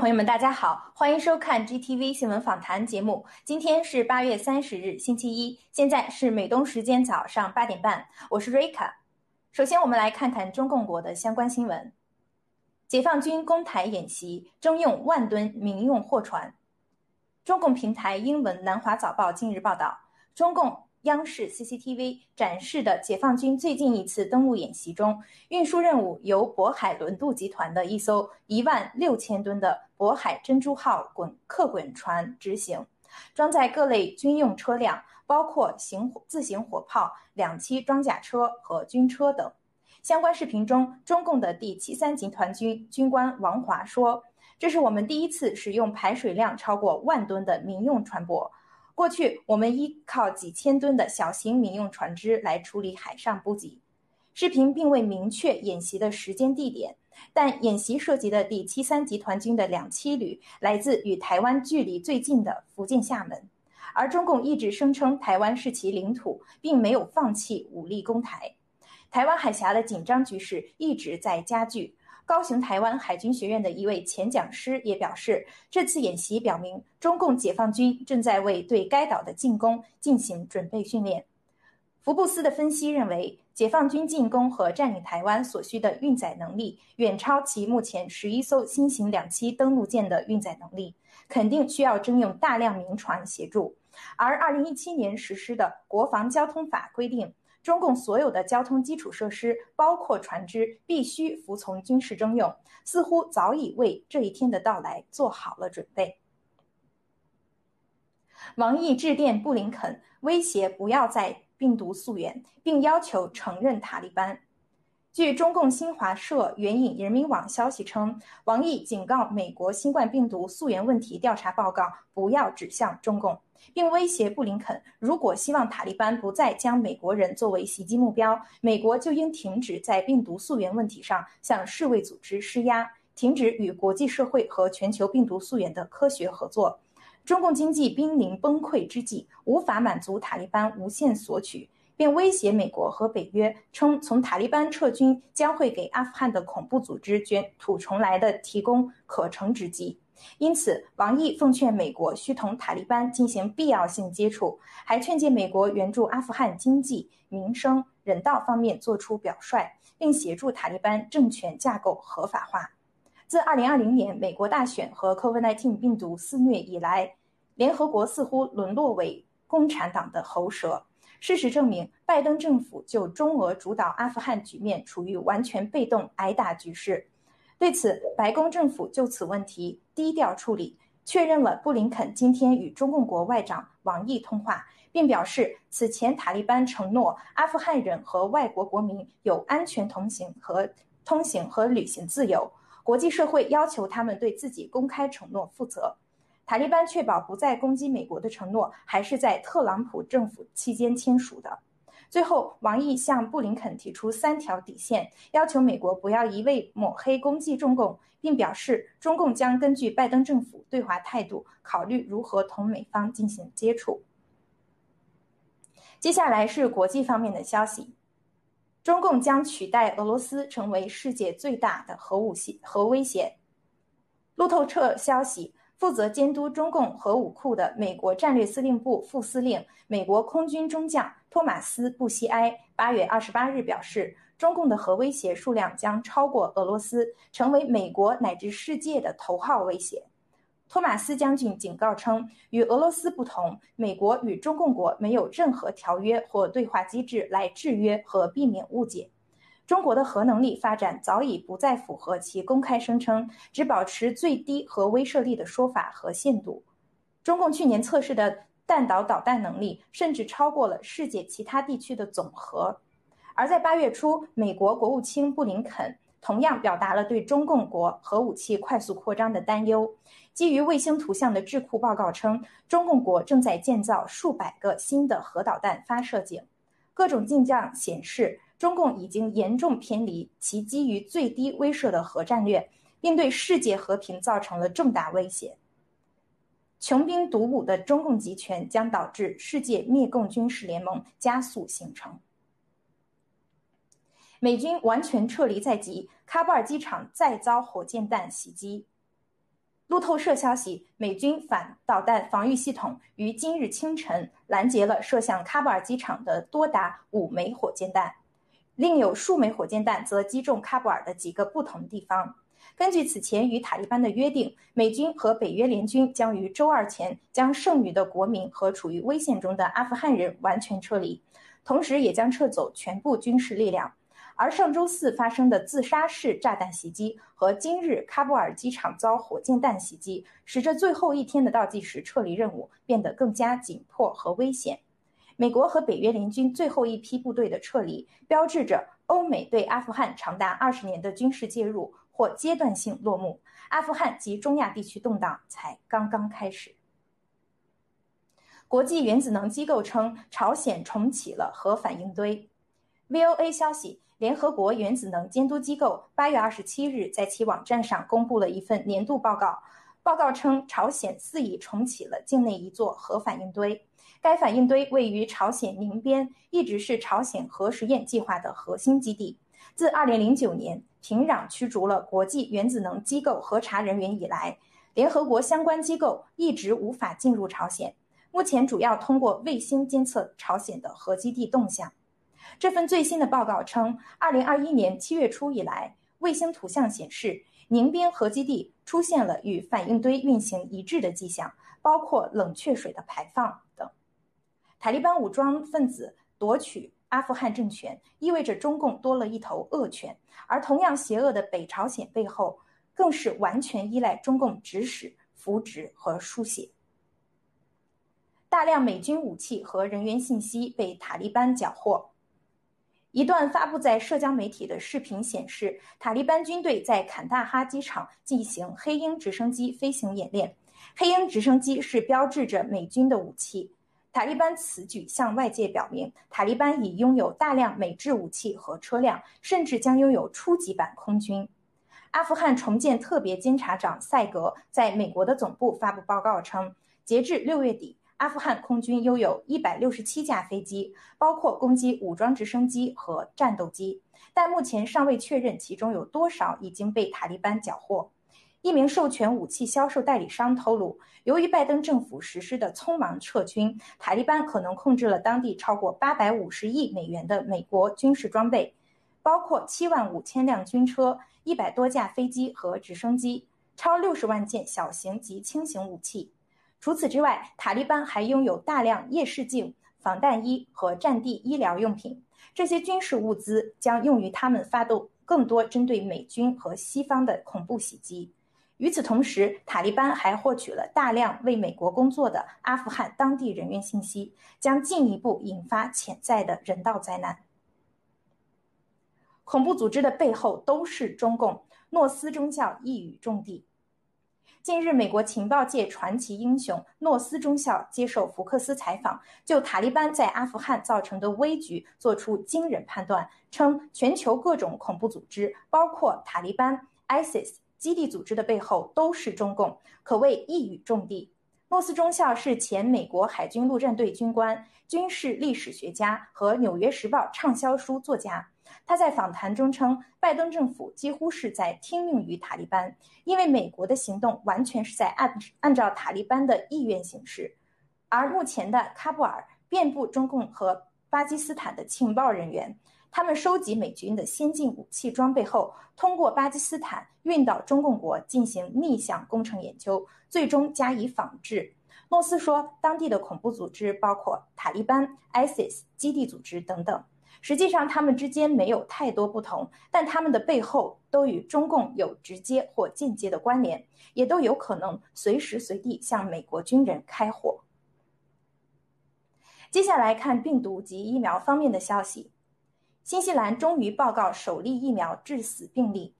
朋友们，大家好，欢迎收看 GTV 新闻访谈节目。今天是八月三十日，星期一，现在是美东时间早上八点半，我是瑞卡。首先，我们来看看中共国的相关新闻。解放军攻台演习征用万吨民用货船。中共平台英文《南华早报》近日报道，中共。央视 CCTV 展示的解放军最近一次登陆演习中，运输任务由渤海轮渡集团的一艘一万六千吨的渤海珍珠号滚客滚船执行，装载各类军用车辆，包括行自行火炮、两栖装甲车和军车等。相关视频中，中共的第七三集团军军官王华说：“这是我们第一次使用排水量超过万吨的民用船舶。”过去，我们依靠几千吨的小型民用船只来处理海上补给。视频并未明确演习的时间地点，但演习涉及的第七三集团军的两栖旅来自与台湾距离最近的福建厦门，而中共一直声称台湾是其领土，并没有放弃武力攻台。台湾海峡的紧张局势一直在加剧。高雄台湾海军学院的一位前讲师也表示，这次演习表明中共解放军正在为对该岛的进攻进行准备训练。福布斯的分析认为，解放军进攻和占领台湾所需的运载能力远超其目前十一艘新型两栖登陆舰的运载能力，肯定需要征用大量民船协助。而二零一七年实施的国防交通法规定。中共所有的交通基础设施，包括船只，必须服从军事征用，似乎早已为这一天的到来做好了准备。王毅致电布林肯，威胁不要再病毒溯源，并要求承认塔利班。据中共新华社援引人民网消息称，王毅警告美国新冠病毒溯源问题调查报告不要指向中共。并威胁布林肯，如果希望塔利班不再将美国人作为袭击目标，美国就应停止在病毒溯源问题上向世卫组织施压，停止与国际社会和全球病毒溯源的科学合作。中共经济濒临崩溃之际，无法满足塔利班无限索取，便威胁美国和北约，称从塔利班撤军将会给阿富汗的恐怖组织卷土重来的提供可乘之机。因此，王毅奉劝美国需同塔利班进行必要性接触，还劝诫美国援助阿富汗经济、民生、人道方面作出表率，并协助塔利班政权架构合法化。自2020年美国大选和 COVID-19 病毒肆虐以来，联合国似乎沦落为共产党的喉舌。事实证明，拜登政府就中俄主导阿富汗局面处于完全被动挨打局势。对此，白宫政府就此问题低调处理，确认了布林肯今天与中共国外长王毅通话，并表示此前塔利班承诺阿富汗人和外国国民有安全同行和通行和旅行自由，国际社会要求他们对自己公开承诺负责。塔利班确保不再攻击美国的承诺，还是在特朗普政府期间签署的。最后，王毅向布林肯提出三条底线，要求美国不要一味抹黑攻击中共，并表示中共将根据拜登政府对华态度，考虑如何同美方进行接触。接下来是国际方面的消息：中共将取代俄罗斯成为世界最大的核武器核威胁。路透社消息。负责监督中共核武库的美国战略司令部副司令、美国空军中将托马斯·布希埃八月二十八日表示，中共的核威胁数量将超过俄罗斯，成为美国乃至世界的头号威胁。托马斯将军警告称，与俄罗斯不同，美国与中共国没有任何条约或对话机制来制约和避免误解。中国的核能力发展早已不再符合其公开声称只保持最低核威慑力的说法和限度。中共去年测试的弹道导弹能力甚至超过了世界其他地区的总和。而在八月初，美国国务卿布林肯同样表达了对中共国核武器快速扩张的担忧。基于卫星图像的智库报告称，中共国正在建造数百个新的核导弹发射井。各种迹象显示。中共已经严重偏离其基于最低威慑的核战略，并对世界和平造成了重大威胁。穷兵黩武的中共集权将导致世界灭共军事联盟加速形成。美军完全撤离在即，喀布尔机场再遭火箭弹袭击。路透社消息，美军反导弹防御系统于今日清晨拦截了射向喀布尔机场的多达五枚火箭弹，另有数枚火箭弹则击中喀布尔的几个不同地方。根据此前与塔利班的约定，美军和北约联军将于周二前将剩余的国民和处于危险中的阿富汗人完全撤离，同时也将撤走全部军事力量。而上周四发生的自杀式炸弹袭击和今日喀布尔机场遭火箭弹袭击，使这最后一天的倒计时撤离任务变得更加紧迫和危险。美国和北约联军最后一批部队的撤离，标志着欧美对阿富汗长达二十年的军事介入或阶段性落幕。阿富汗及中亚地区动荡才刚刚开始。国际原子能机构称，朝鲜重启了核反应堆。VOA 消息。联合国原子能监督机构八月二十七日在其网站上公布了一份年度报告。报告称，朝鲜肆意重启了境内一座核反应堆。该反应堆位于朝鲜宁边，一直是朝鲜核实验计划的核心基地。自二零零九年平壤驱逐了国际原子能机构核查人员以来，联合国相关机构一直无法进入朝鲜。目前主要通过卫星监测朝鲜的核基地动向。这份最新的报告称，2021年7月初以来，卫星图像显示宁边核基地出现了与反应堆运行一致的迹象，包括冷却水的排放。塔利班武装分子夺取阿富汗政权，意味着中共多了一头恶犬，而同样邪恶的北朝鲜背后，更是完全依赖中共指使、扶植和书写。大量美军武器和人员信息被塔利班缴获。一段发布在社交媒体的视频显示，塔利班军队在坎大哈机场进行黑鹰直升机飞行演练。黑鹰直升机是标志着美军的武器。塔利班此举向外界表明，塔利班已拥有大量美制武器和车辆，甚至将拥有初级版空军。阿富汗重建特别监察长赛格在美国的总部发布报告称，截至六月底。阿富汗空军拥有一百六十七架飞机，包括攻击武装直升机和战斗机，但目前尚未确认其中有多少已经被塔利班缴获。一名授权武器销售代理商透露，由于拜登政府实施的匆忙撤军，塔利班可能控制了当地超过八百五十亿美元的美国军事装备，包括七万五千辆军车、一百多架飞机和直升机、超六十万件小型及轻型武器。除此之外，塔利班还拥有大量夜视镜、防弹衣和战地医疗用品。这些军事物资将用于他们发动更多针对美军和西方的恐怖袭击。与此同时，塔利班还获取了大量为美国工作的阿富汗当地人员信息，将进一步引发潜在的人道灾难。恐怖组织的背后都是中共，诺斯中校一语中的。近日，美国情报界传奇英雄诺斯中校接受福克斯采访，就塔利班在阿富汗造成的危局做出惊人判断，称全球各种恐怖组织，包括塔利班、ISIS 基地组织的背后都是中共，可谓一语中的。诺斯中校是前美国海军陆战队军官、军事历史学家和《纽约时报》畅销书作家。他在访谈中称，拜登政府几乎是在听命于塔利班，因为美国的行动完全是在按按照塔利班的意愿行事。而目前的喀布尔遍布中共和巴基斯坦的情报人员，他们收集美军的先进武器装备后，通过巴基斯坦运到中共国进行逆向工程研究，最终加以仿制。诺斯说，当地的恐怖组织包括塔利班、ISIS 基地组织等等。实际上，他们之间没有太多不同，但他们的背后都与中共有直接或间接的关联，也都有可能随时随地向美国军人开火。接下来看病毒及疫苗方面的消息，新西兰终于报告首例疫苗致死病例。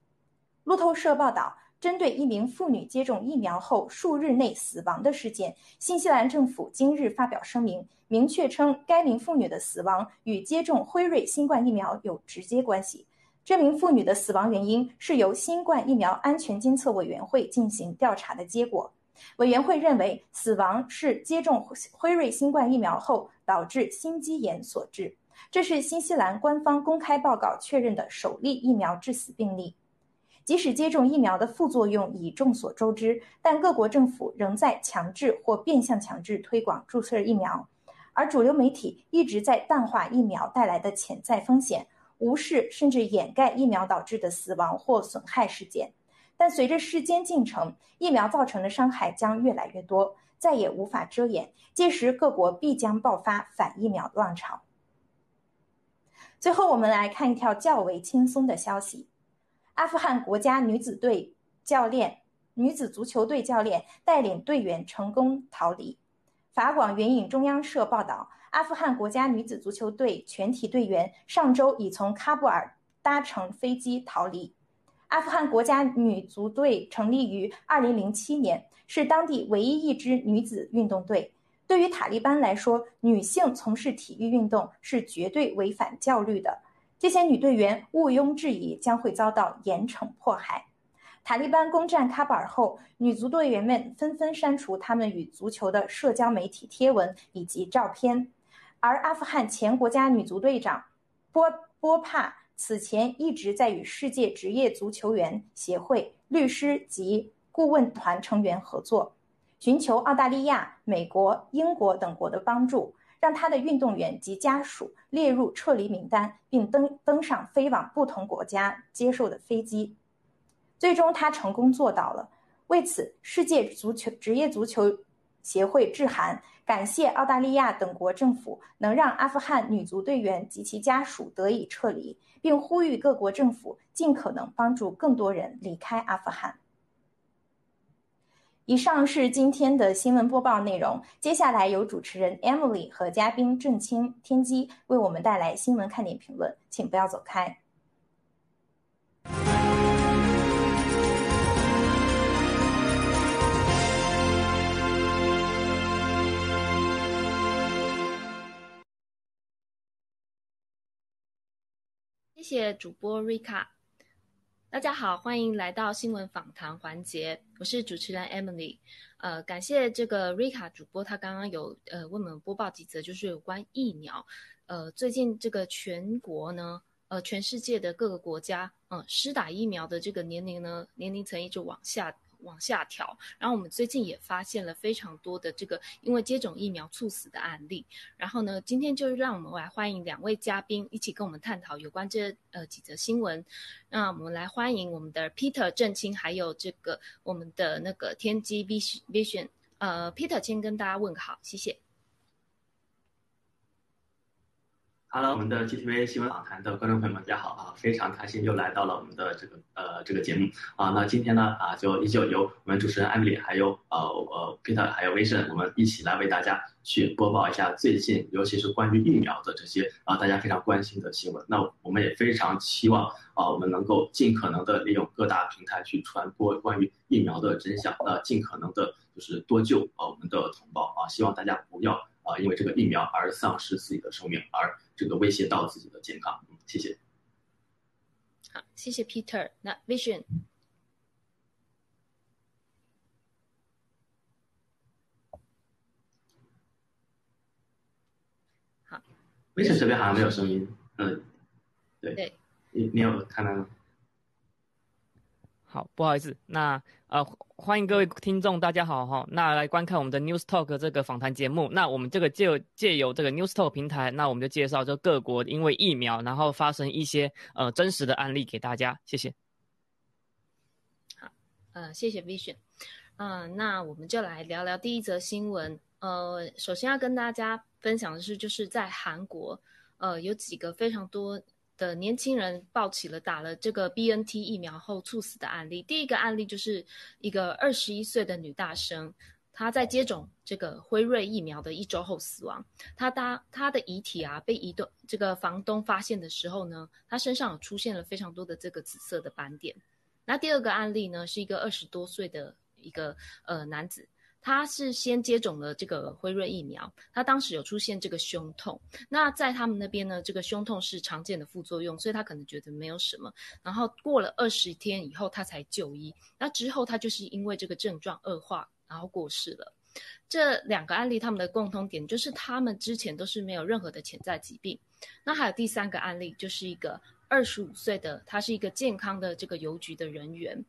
路透社报道。针对一名妇女接种疫苗后数日内死亡的事件，新西兰政府今日发表声明，明确称该名妇女的死亡与接种辉瑞新冠疫苗有直接关系。这名妇女的死亡原因是由新冠疫苗安全监测委员会进行调查的结果。委员会认为，死亡是接种辉瑞新冠疫苗后导致心肌炎所致。这是新西兰官方公开报告确认的首例疫苗致死病例。即使接种疫苗的副作用已众所周知，但各国政府仍在强制或变相强制推广注射疫苗，而主流媒体一直在淡化疫苗带来的潜在风险，无视甚至掩盖疫苗导致的死亡或损害事件。但随着时间进程，疫苗造成的伤害将越来越多，再也无法遮掩。届时，各国必将爆发反疫苗浪潮。最后，我们来看一条较为轻松的消息：阿富汗国家女子队教练、女子足球队教练带领队员成功逃离。法广援引中央社报道，阿富汗国家女子足球队全体队员上周已从喀布尔搭乘飞机逃离。阿富汗国家女足队成立于2007年，是当地唯一一支女子运动队。对于塔利班来说，女性从事体育运动是绝对违反教律的。这些女队员毋庸置疑将会遭到严惩迫害。塔利班攻占喀布尔后，女足队员们纷纷删除他们与足球的社交媒体贴文以及照片。而阿富汗前国家女足队长波波帕此前一直在与世界职业足球员协会律师及顾问团成员合作。寻求澳大利亚、美国、英国等国的帮助，让他的运动员及家属列入撤离名单，并登登上飞往不同国家接受的飞机。最终，他成功做到了。为此，世界足球职业足球协会致函，感谢澳大利亚等国政府能让阿富汗女足队员及其家属得以撤离，并呼吁各国政府尽可能帮助更多人离开阿富汗。以上是今天的新闻播报内容。接下来由主持人 Emily 和嘉宾郑清、天机为我们带来新闻看点评论，请不要走开。谢谢主播瑞卡。大家好，欢迎来到新闻访谈环节，我是主持人 Emily。呃，感谢这个 Rika 主播，他刚刚有呃为我们播报几则，就是有关疫苗。呃，最近这个全国呢，呃，全世界的各个国家，嗯，施打疫苗的这个年龄呢，年龄层一直往下。往下调，然后我们最近也发现了非常多的这个因为接种疫苗猝死的案例。然后呢，今天就让我们来欢迎两位嘉宾一起跟我们探讨有关这呃几则新闻。那我们来欢迎我们的 Peter 郑清，还有这个我们的那个天机 Vision。呃，Peter 先跟大家问个好，谢谢。Hello，我们的 GTV 新闻访谈的观众朋友们，大家好啊！非常开心又来到了我们的这个呃这个节目啊。那今天呢啊，就依旧由我们主持人艾米丽，还有呃呃 Peter，还有 Vision，，我们一起来为大家去播报一下最近，尤其是关于疫苗的这些啊大家非常关心的新闻。那我们也非常期望啊，我们能够尽可能的利用各大平台去传播关于疫苗的真相，那尽可能的就是多救啊我们的同胞啊。希望大家不要啊因为这个疫苗而丧失自己的生命而。这个威胁到自己的健康，谢谢。好，谢谢 Peter。那 Vision，好，Vision 这边好像没有声音。嗯，对，你你有看到吗？好，不好意思，那呃，欢迎各位听众，大家好哈。那来观看我们的 News Talk 这个访谈节目。那我们这个借借由这个 News Talk 平台，那我们就介绍就各国因为疫苗然后发生一些呃真实的案例给大家。谢谢。好，呃，谢谢 Vision。嗯，那我们就来聊聊第一则新闻。呃，首先要跟大家分享的是，就是在韩国，呃，有几个非常多。的年轻人抱起了打了这个 B N T 疫苗后猝死的案例。第一个案例就是一个二十一岁的女大生，她在接种这个辉瑞疫苗的一周后死亡。她搭她的遗体啊被移动这个房东发现的时候呢，她身上出现了非常多的这个紫色的斑点。那第二个案例呢，是一个二十多岁的一个呃男子。他是先接种了这个辉瑞疫苗，他当时有出现这个胸痛，那在他们那边呢，这个胸痛是常见的副作用，所以他可能觉得没有什么。然后过了二十天以后，他才就医，那之后他就是因为这个症状恶化，然后过世了。这两个案例他们的共通点就是他们之前都是没有任何的潜在疾病。那还有第三个案例，就是一个二十五岁的，他是一个健康的这个邮局的人员，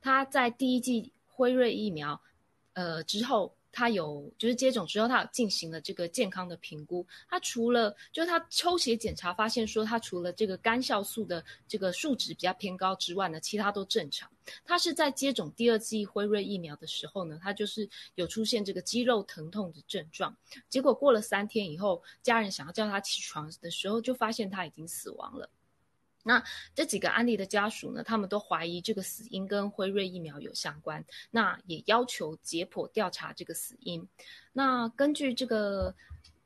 他在第一剂辉瑞疫苗，呃之后。他有就是接种之后，他进行了这个健康的评估。他除了就是他抽血检查发现说，他除了这个肝酵素的这个数值比较偏高之外呢，其他都正常。他是在接种第二剂辉瑞疫苗的时候呢，他就是有出现这个肌肉疼痛的症状。结果过了三天以后，家人想要叫他起床的时候，就发现他已经死亡了。那这几个案例的家属呢，他们都怀疑这个死因跟辉瑞疫苗有相关，那也要求解剖调查这个死因。那根据这个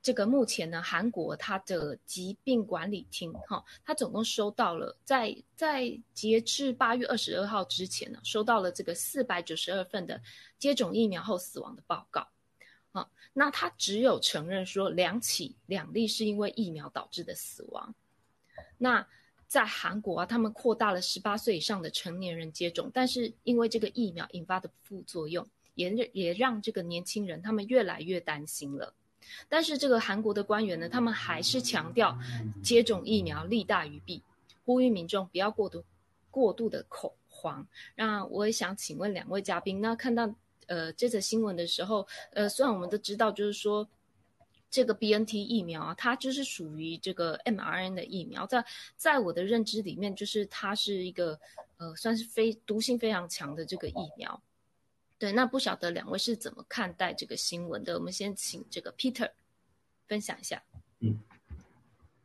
这个目前呢，韩国它的疾病管理厅哈，它总共收到了在在截至八月二十二号之前呢，收到了这个四百九十二份的接种疫苗后死亡的报告。啊，那他只有承认说两起两例是因为疫苗导致的死亡。那在韩国啊，他们扩大了十八岁以上的成年人接种，但是因为这个疫苗引发的副作用，也也让这个年轻人他们越来越担心了。但是这个韩国的官员呢，他们还是强调接种疫苗利大于弊，呼吁民众不要过度过度的恐慌。那我也想请问两位嘉宾，那看到呃这则新闻的时候，呃，虽然我们都知道，就是说。这个 B N T 疫苗啊，它就是属于这个 mRNA 的疫苗，在在我的认知里面，就是它是一个呃，算是非毒性非常强的这个疫苗。对，那不晓得两位是怎么看待这个新闻的？我们先请这个 Peter 分享一下。嗯，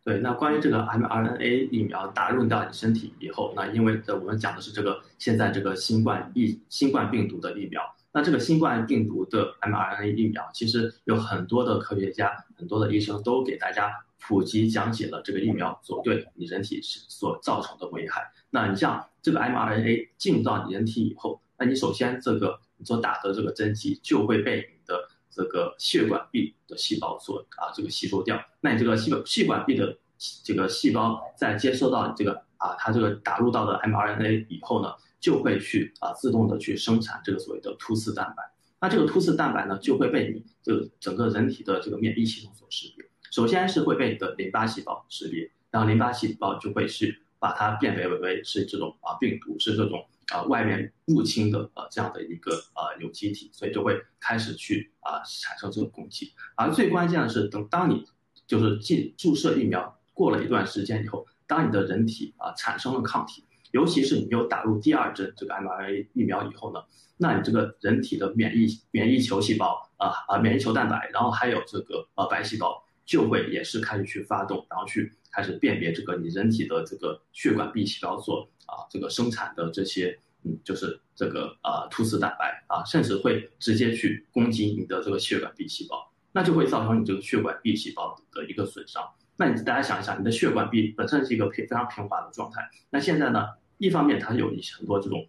对，那关于这个 m R N A 疫苗打入到你身体以后，那因为我们讲的是这个现在这个新冠疫新冠病毒的疫苗。那这个新冠病毒的 mRNA 疫苗，其实有很多的科学家、很多的医生都给大家普及讲解了这个疫苗所对你人体所造成的危害。那你像这个 mRNA 进入到你人体以后，那你首先这个你所打的这个针剂就会被你的这个血管壁的细胞所啊这个吸收掉。那你这个细血管壁的这个细胞在接收到这个啊它这个打入到的 mRNA 以后呢？就会去啊自动的去生产这个所谓的突刺蛋白，那这个突刺蛋白呢就会被你这个整个人体的这个免疫系统所识别，首先是会被你的淋巴细胞识别，然后淋巴细胞就会去把它辨别为是这种啊病毒，是这种啊外面入侵的呃这样的一个呃有机体，所以就会开始去啊产生这种攻击，而最关键的是等当你就是进注射疫苗过了一段时间以后，当你的人体啊产生了抗体。尤其是你又打入第二针这个 mRNA 疫苗以后呢，那你这个人体的免疫免疫球细胞啊啊免疫球蛋白，然后还有这个呃白细胞就会也是开始去发动，然后去开始辨别这个你人体的这个血管壁细胞所啊这个生产的这些嗯就是这个啊突刺蛋白啊，甚至会直接去攻击你的这个血管壁细胞，那就会造成你这个血管壁细胞的一个损伤。那你大家想一想，你的血管壁本身是一个平非常平滑的状态，那现在呢？一方面它有一些很多这种，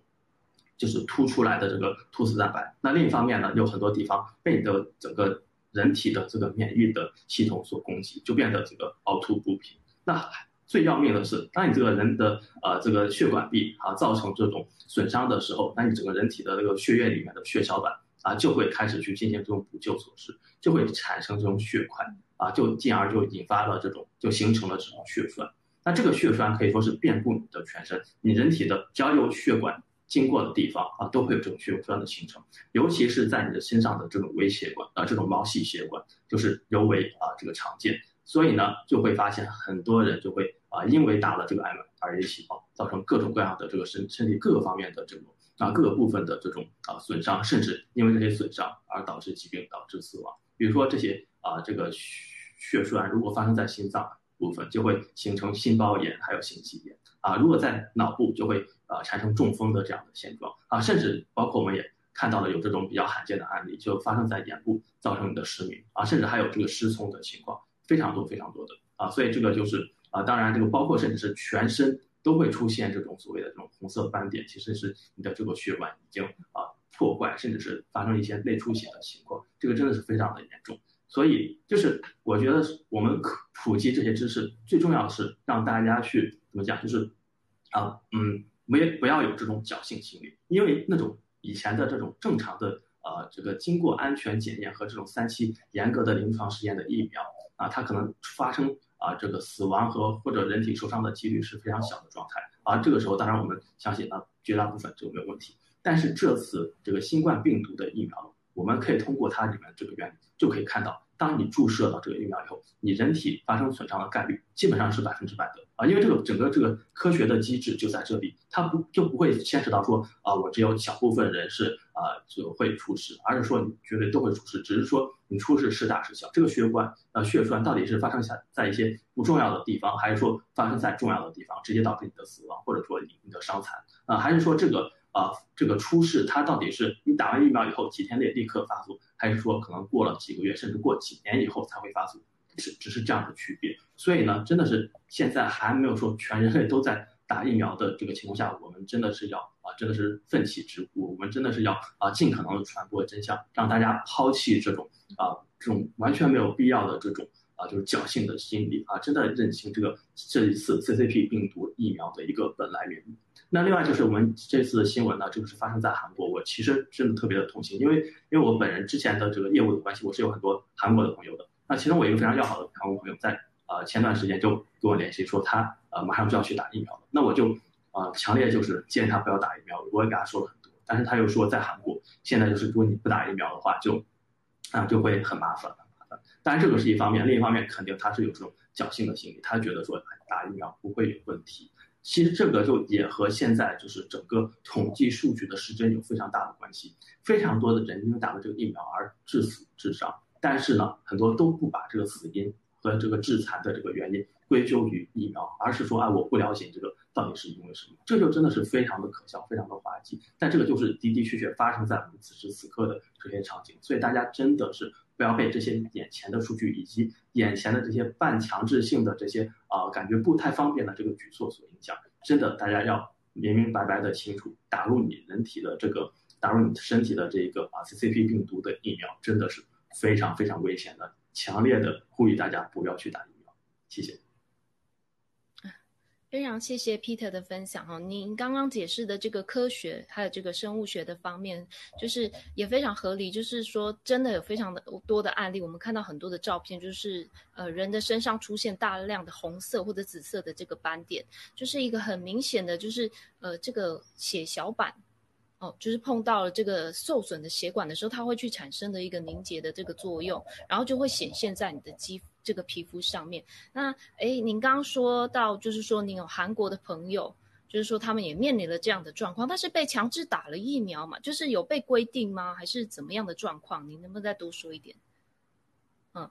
就是凸出来的这个突刺蛋白，那另一方面呢，有很多地方被你的整个人体的这个免疫的系统所攻击，就变得这个凹凸不平。那最要命的是，当你这个人的呃这个血管壁啊造成这种损伤的时候，那你整个人体的这个血液里面的血小板啊就会开始去进行这种补救措施，就会产生这种血块啊，就进而就引发了这种就形成了这种血栓。那这个血栓可以说是遍布你的全身，你人体的只要有血管经过的地方啊，都会有这种血栓的形成，尤其是在你的身上的这种微血管啊，这种毛细血管就是尤为啊这个常见，所以呢就会发现很多人就会啊因为打了这个 mRNA 细胞，造成各种各样的这个身身体各个方面的这种啊各个部分的这种啊损伤，甚至因为这些损伤而导致疾病导致死亡。比如说这些啊这个血栓如果发生在心脏。部分就会形成心包炎，还有心肌炎啊。如果在脑部，就会啊产生中风的这样的现状啊。甚至包括我们也看到了有这种比较罕见的案例，就发生在眼部，造成你的失明啊，甚至还有这个失聪的情况，非常多非常多的啊。所以这个就是啊，当然这个包括甚至是全身都会出现这种所谓的这种红色斑点，其实是你的这个血管已经啊破坏，甚至是发生一些内出血的情况，这个真的是非常的严重。所以，就是我觉得我们可普及这些知识，最重要的是让大家去怎么讲，就是啊，嗯，没不要有这种侥幸心理，因为那种以前的这种正常的呃，这个经过安全检验和这种三期严格的临床实验的疫苗啊，它可能发生啊这个死亡和或者人体受伤的几率是非常小的状态。而这个时候，当然我们相信啊，绝大部分就没有问题。但是这次这个新冠病毒的疫苗，我们可以通过它里面这个原理就可以看到。当你注射到这个疫苗以后，你人体发生损伤的概率基本上是百分之百的啊，因为这个整个这个科学的机制就在这里，它不就不会牵扯到说啊，我只有小部分人是啊就会出事，而是说你绝对都会出事，只是说你出事是大是小，这个血管呃血栓到底是发生在在一些不重要的地方，还是说发生在重要的地方，直接导致你的死亡，或者说你的伤残啊，还是说这个。啊，这个出事它到底是你打完疫苗以后几天内立刻发作，还是说可能过了几个月甚至过几年以后才会发作？是只是这样的区别。所以呢，真的是现在还没有说全人类都在打疫苗的这个情况下，我们真的是要啊，真的是奋起直呼，我们真的是要啊，尽可能的传播真相，让大家抛弃这种啊这种完全没有必要的这种啊就是侥幸的心理啊，真的认清这个这一次 CCP 病毒疫苗的一个本来原因。那另外就是我们这次新闻呢，这个是发生在韩国，我其实真的特别的痛心，因为因为我本人之前的这个业务的关系，我是有很多韩国的朋友的。那其中我一个非常要好的韩国朋友，在呃前段时间就跟我联系说他呃马上就要去打疫苗了，那我就呃强烈就是建议他不要打疫苗，我也给他说了很多，但是他又说在韩国现在就是如果你不打疫苗的话，就啊就会很麻烦很麻烦。当然这个是一方面，另一方面肯定他是有这种侥幸的心理，他觉得说打疫苗不会有问题。其实这个就也和现在就是整个统计数据的失真有非常大的关系。非常多的人因为打了这个疫苗而致死致伤，但是呢，很多都不把这个死因和这个致残的这个原因归咎于疫苗，而是说啊，我不了解这个到底是因为什么。这就真的是非常的可笑，非常的滑稽。但这个就是的的确确发生在我们此时此刻的这些场景，所以大家真的是。不要被这些眼前的数据以及眼前的这些半强制性的这些啊感觉不太方便的这个举措所影响。真的，大家要明明白白的清楚，打入你人体的这个打入你身体的这个啊 CCP 病毒的疫苗，真的是非常非常危险的。强烈的呼吁大家不要去打疫苗。谢谢。非常谢谢 Peter 的分享哈，您刚刚解释的这个科学还有这个生物学的方面，就是也非常合理。就是说，真的有非常的多的案例，我们看到很多的照片，就是呃人的身上出现大量的红色或者紫色的这个斑点，就是一个很明显的，就是呃这个血小板。哦，就是碰到了这个受损的血管的时候，它会去产生的一个凝结的这个作用，然后就会显现在你的肌肤这个皮肤上面。那诶，您刚刚说到，就是说您有韩国的朋友，就是说他们也面临了这样的状况，但是被强制打了疫苗嘛，就是有被规定吗？还是怎么样的状况？您能不能再多说一点？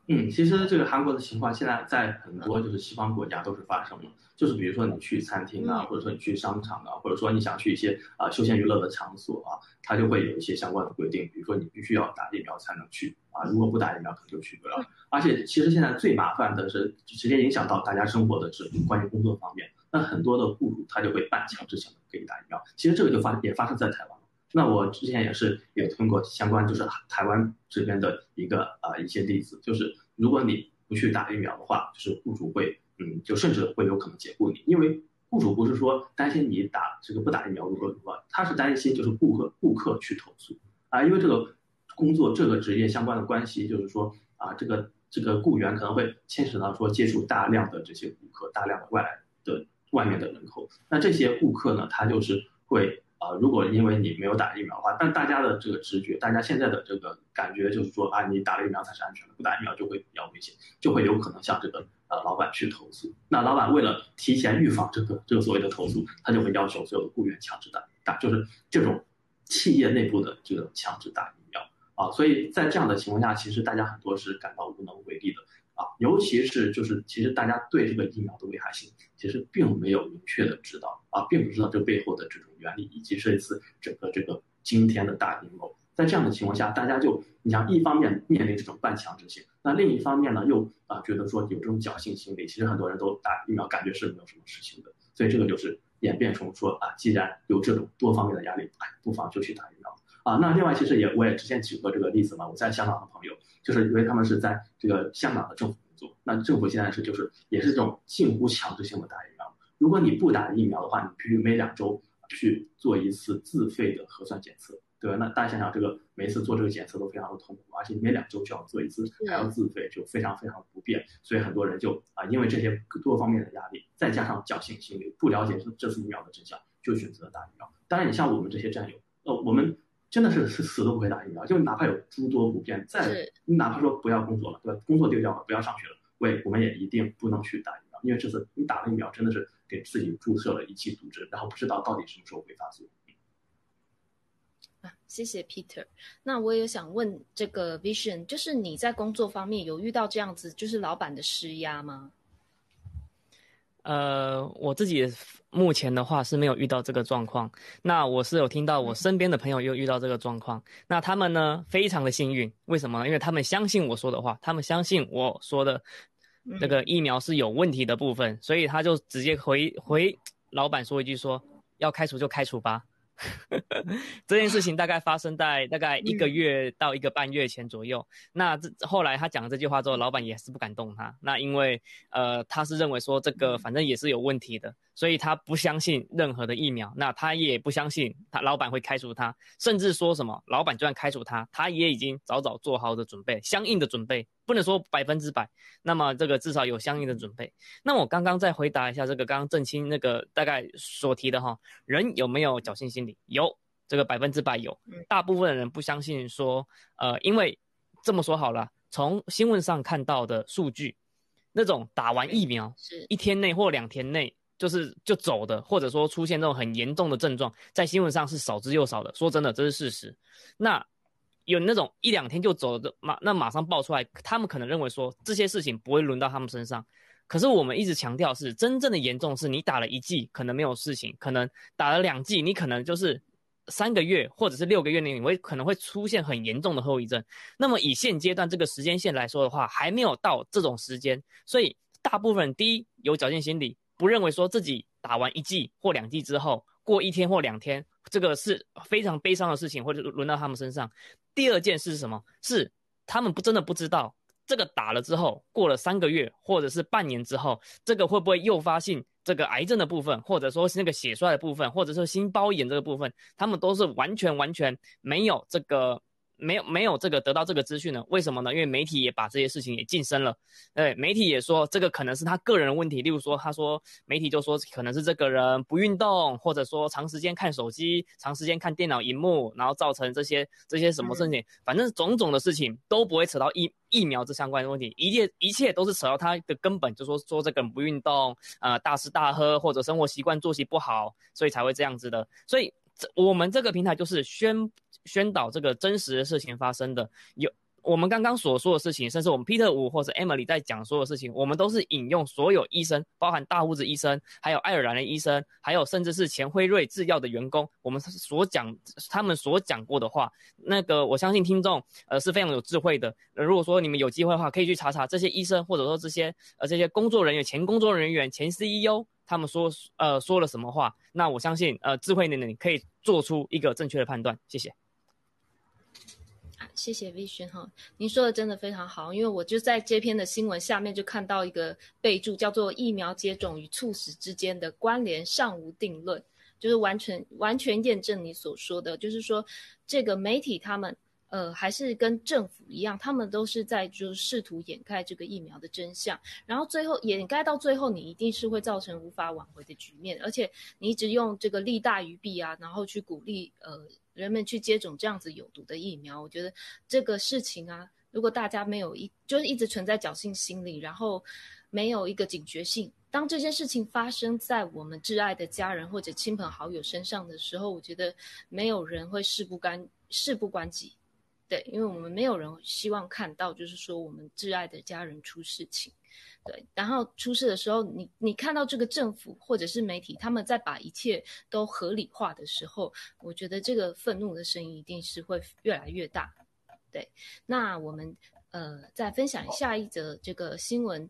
嗯其实这个韩国的情况现在在很多就是西方国家都是发生了，就是比如说你去餐厅啊，或者说你去商场啊，或者说你想去一些啊休闲娱乐的场所啊，它就会有一些相关的规定，比如说你必须要打疫苗才能去啊，如果不打疫苗可能就去不了。而且其实现在最麻烦的是直接影响到大家生活的是关于工作方面，那很多的雇主他就会半强制性的给你打疫苗，其实这个就发也发生在台湾。那我之前也是有通过相关，就是台湾这边的一个啊一些例子，就是如果你不去打疫苗的话，就是雇主会嗯，就甚至会有可能解雇你，因为雇主不是说担心你打这个不打疫苗如何如何，他是担心就是顾客顾客去投诉。啊，因为这个工作这个职业相关的关系，就是说啊这个这个雇员可能会牵扯到说接触大量的这些顾客，大量的外来的外面的人口，那这些顾客呢，他就是会。啊，如果因为你没有打疫苗的话，但大家的这个直觉，大家现在的这个感觉就是说啊，你打了疫苗才是安全的，不打疫苗就会比较危险，就会有可能向这个呃老板去投诉。那老板为了提前预防这个这个所谓的投诉，他就会要求所有的雇员强制打打，就是这种企业内部的这个强制打疫苗啊。所以在这样的情况下，其实大家很多是感到无能为力的。啊，尤其是就是其实大家对这个疫苗的危害性其实并没有明确的知道啊，并不知道这背后的这种原理以及这一次整个这个惊天的大阴谋。在这样的情况下，大家就你像一方面面临这种半强制性，那另一方面呢又啊觉得说有这种侥幸心理，其实很多人都打疫苗感觉是没有什么事情的，所以这个就是演变成说啊，既然有这种多方面的压力，哎，不妨就去打疫苗啊。那另外其实也我也之前举过这个例子嘛，我在香港的朋友。就是因为他们是在这个香港的政府工作，那政府现在是就是也是这种近乎强制性的打疫苗。如果你不打疫苗的话，你必须每两周去做一次自费的核酸检测。对吧？那大家想想，这个每次做这个检测都非常的痛苦，而且每两周就要做一次，还要自费，就非常非常不便。所以很多人就啊，因为这些多方面的压力，再加上侥幸心理，不了解这这次疫苗的真相，就选择了打疫苗。当然，你像我们这些战友，呃，我们真的是是死都不会打疫苗，就哪怕有诸多不便，再你哪怕说不要工作了，对吧？工作丢掉了，不要上学了，我也我们也一定不能去打疫苗，因为这次你打了疫苗，真的是给自己注射了一剂毒针，然后不知道到底什么时候会发作。谢谢 Peter。那我也想问这个 Vision，就是你在工作方面有遇到这样子，就是老板的施压吗？呃，我自己目前的话是没有遇到这个状况。那我是有听到我身边的朋友又遇到这个状况。那他们呢，非常的幸运。为什么呢？因为他们相信我说的话，他们相信我说的那个疫苗是有问题的部分，所以他就直接回回老板说一句说，要开除就开除吧。这件事情大概发生在大概一个月到一个半月前左右。那这后来他讲了这句话之后，老板也是不敢动他。那因为呃，他是认为说这个反正也是有问题的。所以他不相信任何的疫苗，那他也不相信他老板会开除他，甚至说什么老板就算开除他，他也已经早早做好的准备，相应的准备不能说百分之百，那么这个至少有相应的准备。那我刚刚再回答一下这个刚刚郑清那个大概所提的哈，人有没有侥幸心理？有，这个百分之百有。大部分人不相信说，呃，因为这么说好了，从新闻上看到的数据，那种打完疫苗是一天内或两天内。就是就走的，或者说出现这种很严重的症状，在新闻上是少之又少的。说真的，这是事实。那有那种一两天就走的马，那马上爆出来，他们可能认为说这些事情不会轮到他们身上。可是我们一直强调是真正的严重，是你打了一剂可能没有事情，可能打了两剂，你可能就是三个月或者是六个月内你会可能会出现很严重的后遗症。那么以现阶段这个时间线来说的话，还没有到这种时间，所以大部分第一有侥幸心理。不认为说自己打完一剂或两剂之后，过一天或两天，这个是非常悲伤的事情，或者轮到他们身上。第二件事是什么？是他们不真的不知道，这个打了之后，过了三个月或者是半年之后，这个会不会诱发性这个癌症的部分，或者说是那个血栓的部分，或者是心包炎这个部分，他们都是完全完全没有这个。没有没有这个得到这个资讯呢？为什么呢？因为媒体也把这些事情也晋升了。对，媒体也说这个可能是他个人的问题。例如说，他说媒体就说可能是这个人不运动，或者说长时间看手机、长时间看电脑荧幕，然后造成这些这些什么事情。反正种种的事情都不会扯到疫疫苗这相关的问题，一切一切都是扯到他的根本，就说说这个人不运动，呃，大吃大喝或者生活习惯作息不好，所以才会这样子的。所以。我们这个平台就是宣宣导这个真实的事情发生的，有我们刚刚所说的事情，甚至我们 Peter 五或者 Emily 在讲所有事情，我们都是引用所有医生，包含大胡子医生，还有爱尔兰的医生，还有甚至是前辉瑞制药的员工，我们所讲他们所讲过的话，那个我相信听众呃是非常有智慧的。如果说你们有机会的话，可以去查查这些医生或者说这些呃这些工作人员、前工作人员、前 CEO。他们说呃说了什么话？那我相信呃智慧的你可以做出一个正确的判断。谢谢。谢谢 V 轩哈，您说的真的非常好，因为我就在这篇的新闻下面就看到一个备注，叫做“疫苗接种与猝死之间的关联尚无定论”，就是完全完全验证你所说的，就是说这个媒体他们。呃，还是跟政府一样，他们都是在就试图掩盖这个疫苗的真相，然后最后掩盖到最后，你一定是会造成无法挽回的局面，而且你一直用这个利大于弊啊，然后去鼓励呃人们去接种这样子有毒的疫苗，我觉得这个事情啊，如果大家没有一就是一直存在侥幸心理，然后没有一个警觉性，当这件事情发生在我们挚爱的家人或者亲朋好友身上的时候，我觉得没有人会事不干事不关己。对，因为我们没有人希望看到，就是说我们挚爱的家人出事情，对。然后出事的时候，你你看到这个政府或者是媒体，他们在把一切都合理化的时候，我觉得这个愤怒的声音一定是会越来越大。对，那我们呃再分享下一则这个新闻，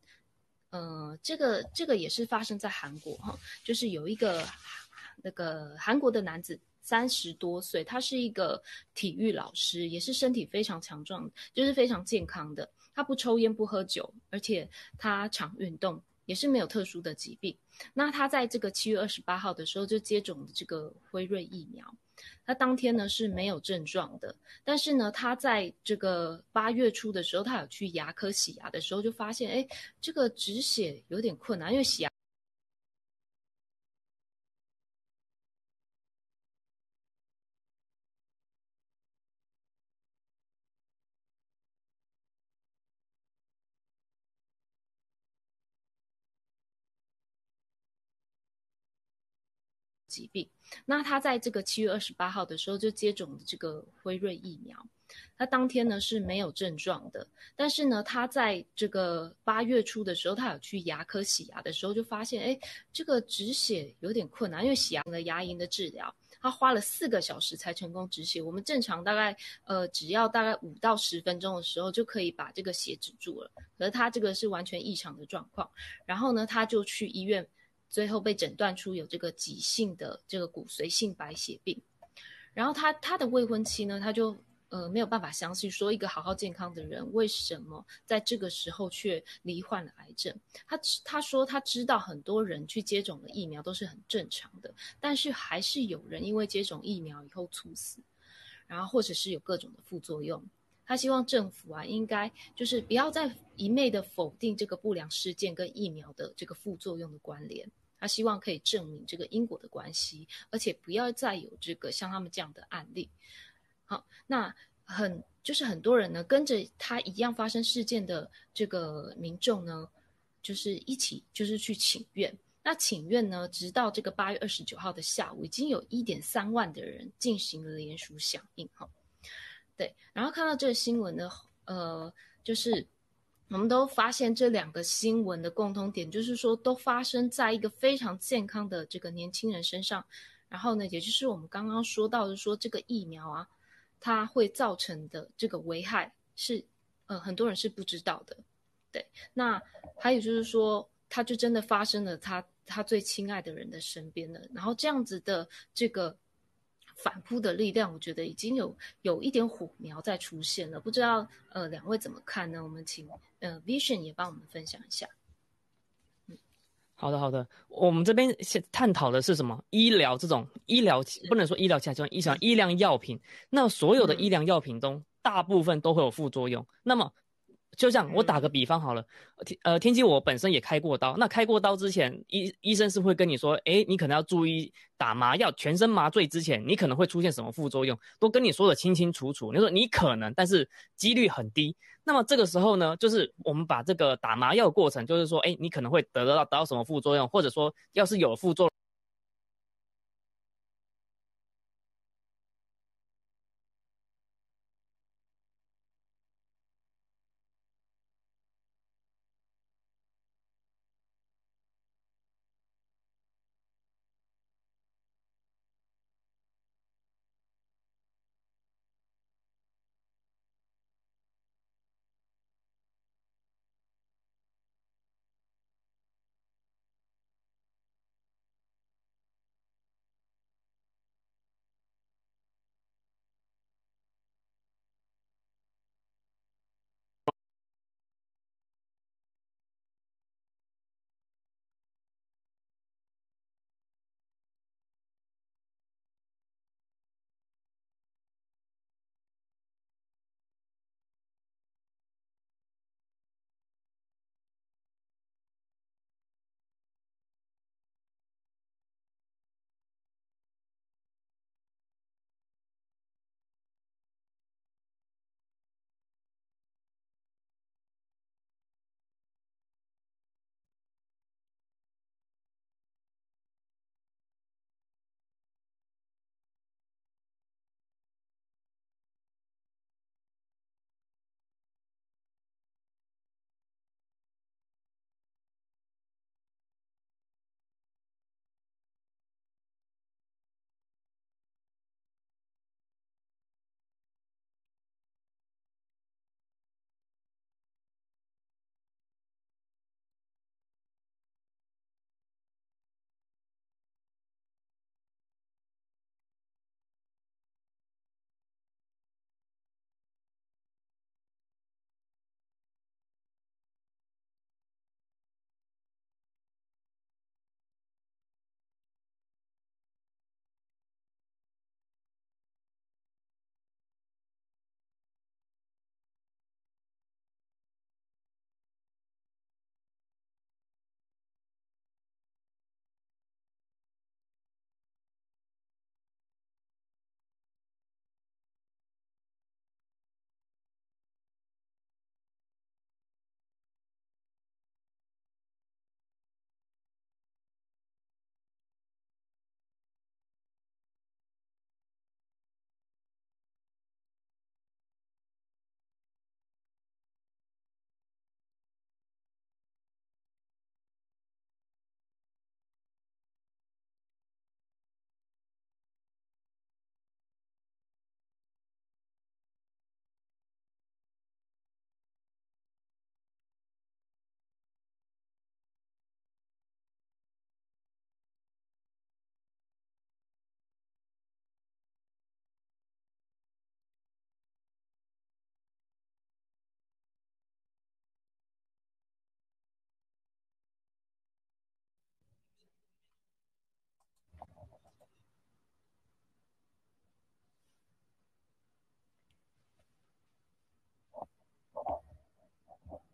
呃，这个这个也是发生在韩国哈，就是有一个那个韩国的男子。三十多岁，他是一个体育老师，也是身体非常强壮，就是非常健康的。他不抽烟不喝酒，而且他常运动，也是没有特殊的疾病。那他在这个七月二十八号的时候就接种了这个辉瑞疫苗。他当天呢是没有症状的，但是呢，他在这个八月初的时候，他有去牙科洗牙的时候，就发现，哎，这个止血有点困难，因为洗牙。疾病，那他在这个七月二十八号的时候就接种了这个辉瑞疫苗，他当天呢是没有症状的，但是呢，他在这个八月初的时候，他有去牙科洗牙的时候就发现，哎，这个止血有点困难，因为洗牙的牙龈的治疗，他花了四个小时才成功止血。我们正常大概呃只要大概五到十分钟的时候就可以把这个血止住了，可是他这个是完全异常的状况，然后呢，他就去医院。最后被诊断出有这个急性的这个骨髓性白血病，然后他他的未婚妻呢，他就呃没有办法相信，说一个好好健康的人，为什么在这个时候却罹患了癌症？他他说他知道很多人去接种了疫苗都是很正常的，但是还是有人因为接种疫苗以后猝死，然后或者是有各种的副作用。他希望政府啊，应该就是不要再一昧的否定这个不良事件跟疫苗的这个副作用的关联。他希望可以证明这个因果的关系，而且不要再有这个像他们这样的案例。好，那很就是很多人呢跟着他一样发生事件的这个民众呢，就是一起就是去请愿。那请愿呢，直到这个八月二十九号的下午，已经有一点三万的人进行了联署响应。哈，对，然后看到这个新闻呢，呃，就是。我们都发现这两个新闻的共通点，就是说都发生在一个非常健康的这个年轻人身上。然后呢，也就是我们刚刚说到的，说这个疫苗啊，它会造成的这个危害是，呃，很多人是不知道的。对，那还有就是说，它就真的发生了他他最亲爱的人的身边了。然后这样子的这个。反扑的力量，我觉得已经有有一点火苗在出现了，不知道呃两位怎么看呢？我们请呃 Vision 也帮我们分享一下。嗯，好的好的，我们这边先探讨的是什么？医疗这种医疗不能说医疗器械，医疗医疗药品，那所有的医疗药品中，大部分都会有副作用。那么就这样，我打个比方好了，天呃天机我本身也开过刀，那开过刀之前，医医生是会跟你说，哎，你可能要注意打麻药，全身麻醉之前，你可能会出现什么副作用，都跟你说的清清楚楚。你说你可能，但是几率很低。那么这个时候呢，就是我们把这个打麻药过程，就是说，哎，你可能会得到得到什么副作用，或者说要是有副作。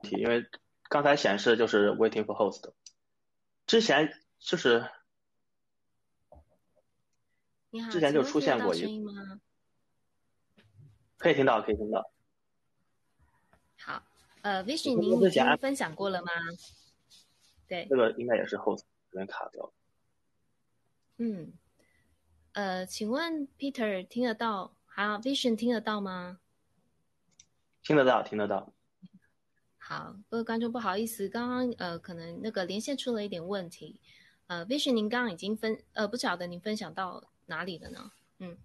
题，因为刚才显示就是 waiting for host，之前就是你好，之前就出现过一个？可以听到，可以听到。好，呃，Vision，您已经分享过了吗？对，这个应该也是 host 有点卡掉。嗯，呃，请问 Peter 听得到？还有 Vision 听得到吗？听得到，听得到。好，各位观众，不好意思，刚刚呃，可能那个连线出了一点问题。呃，Vision，您刚刚已经分呃，不晓得您分享到哪里了呢？嗯。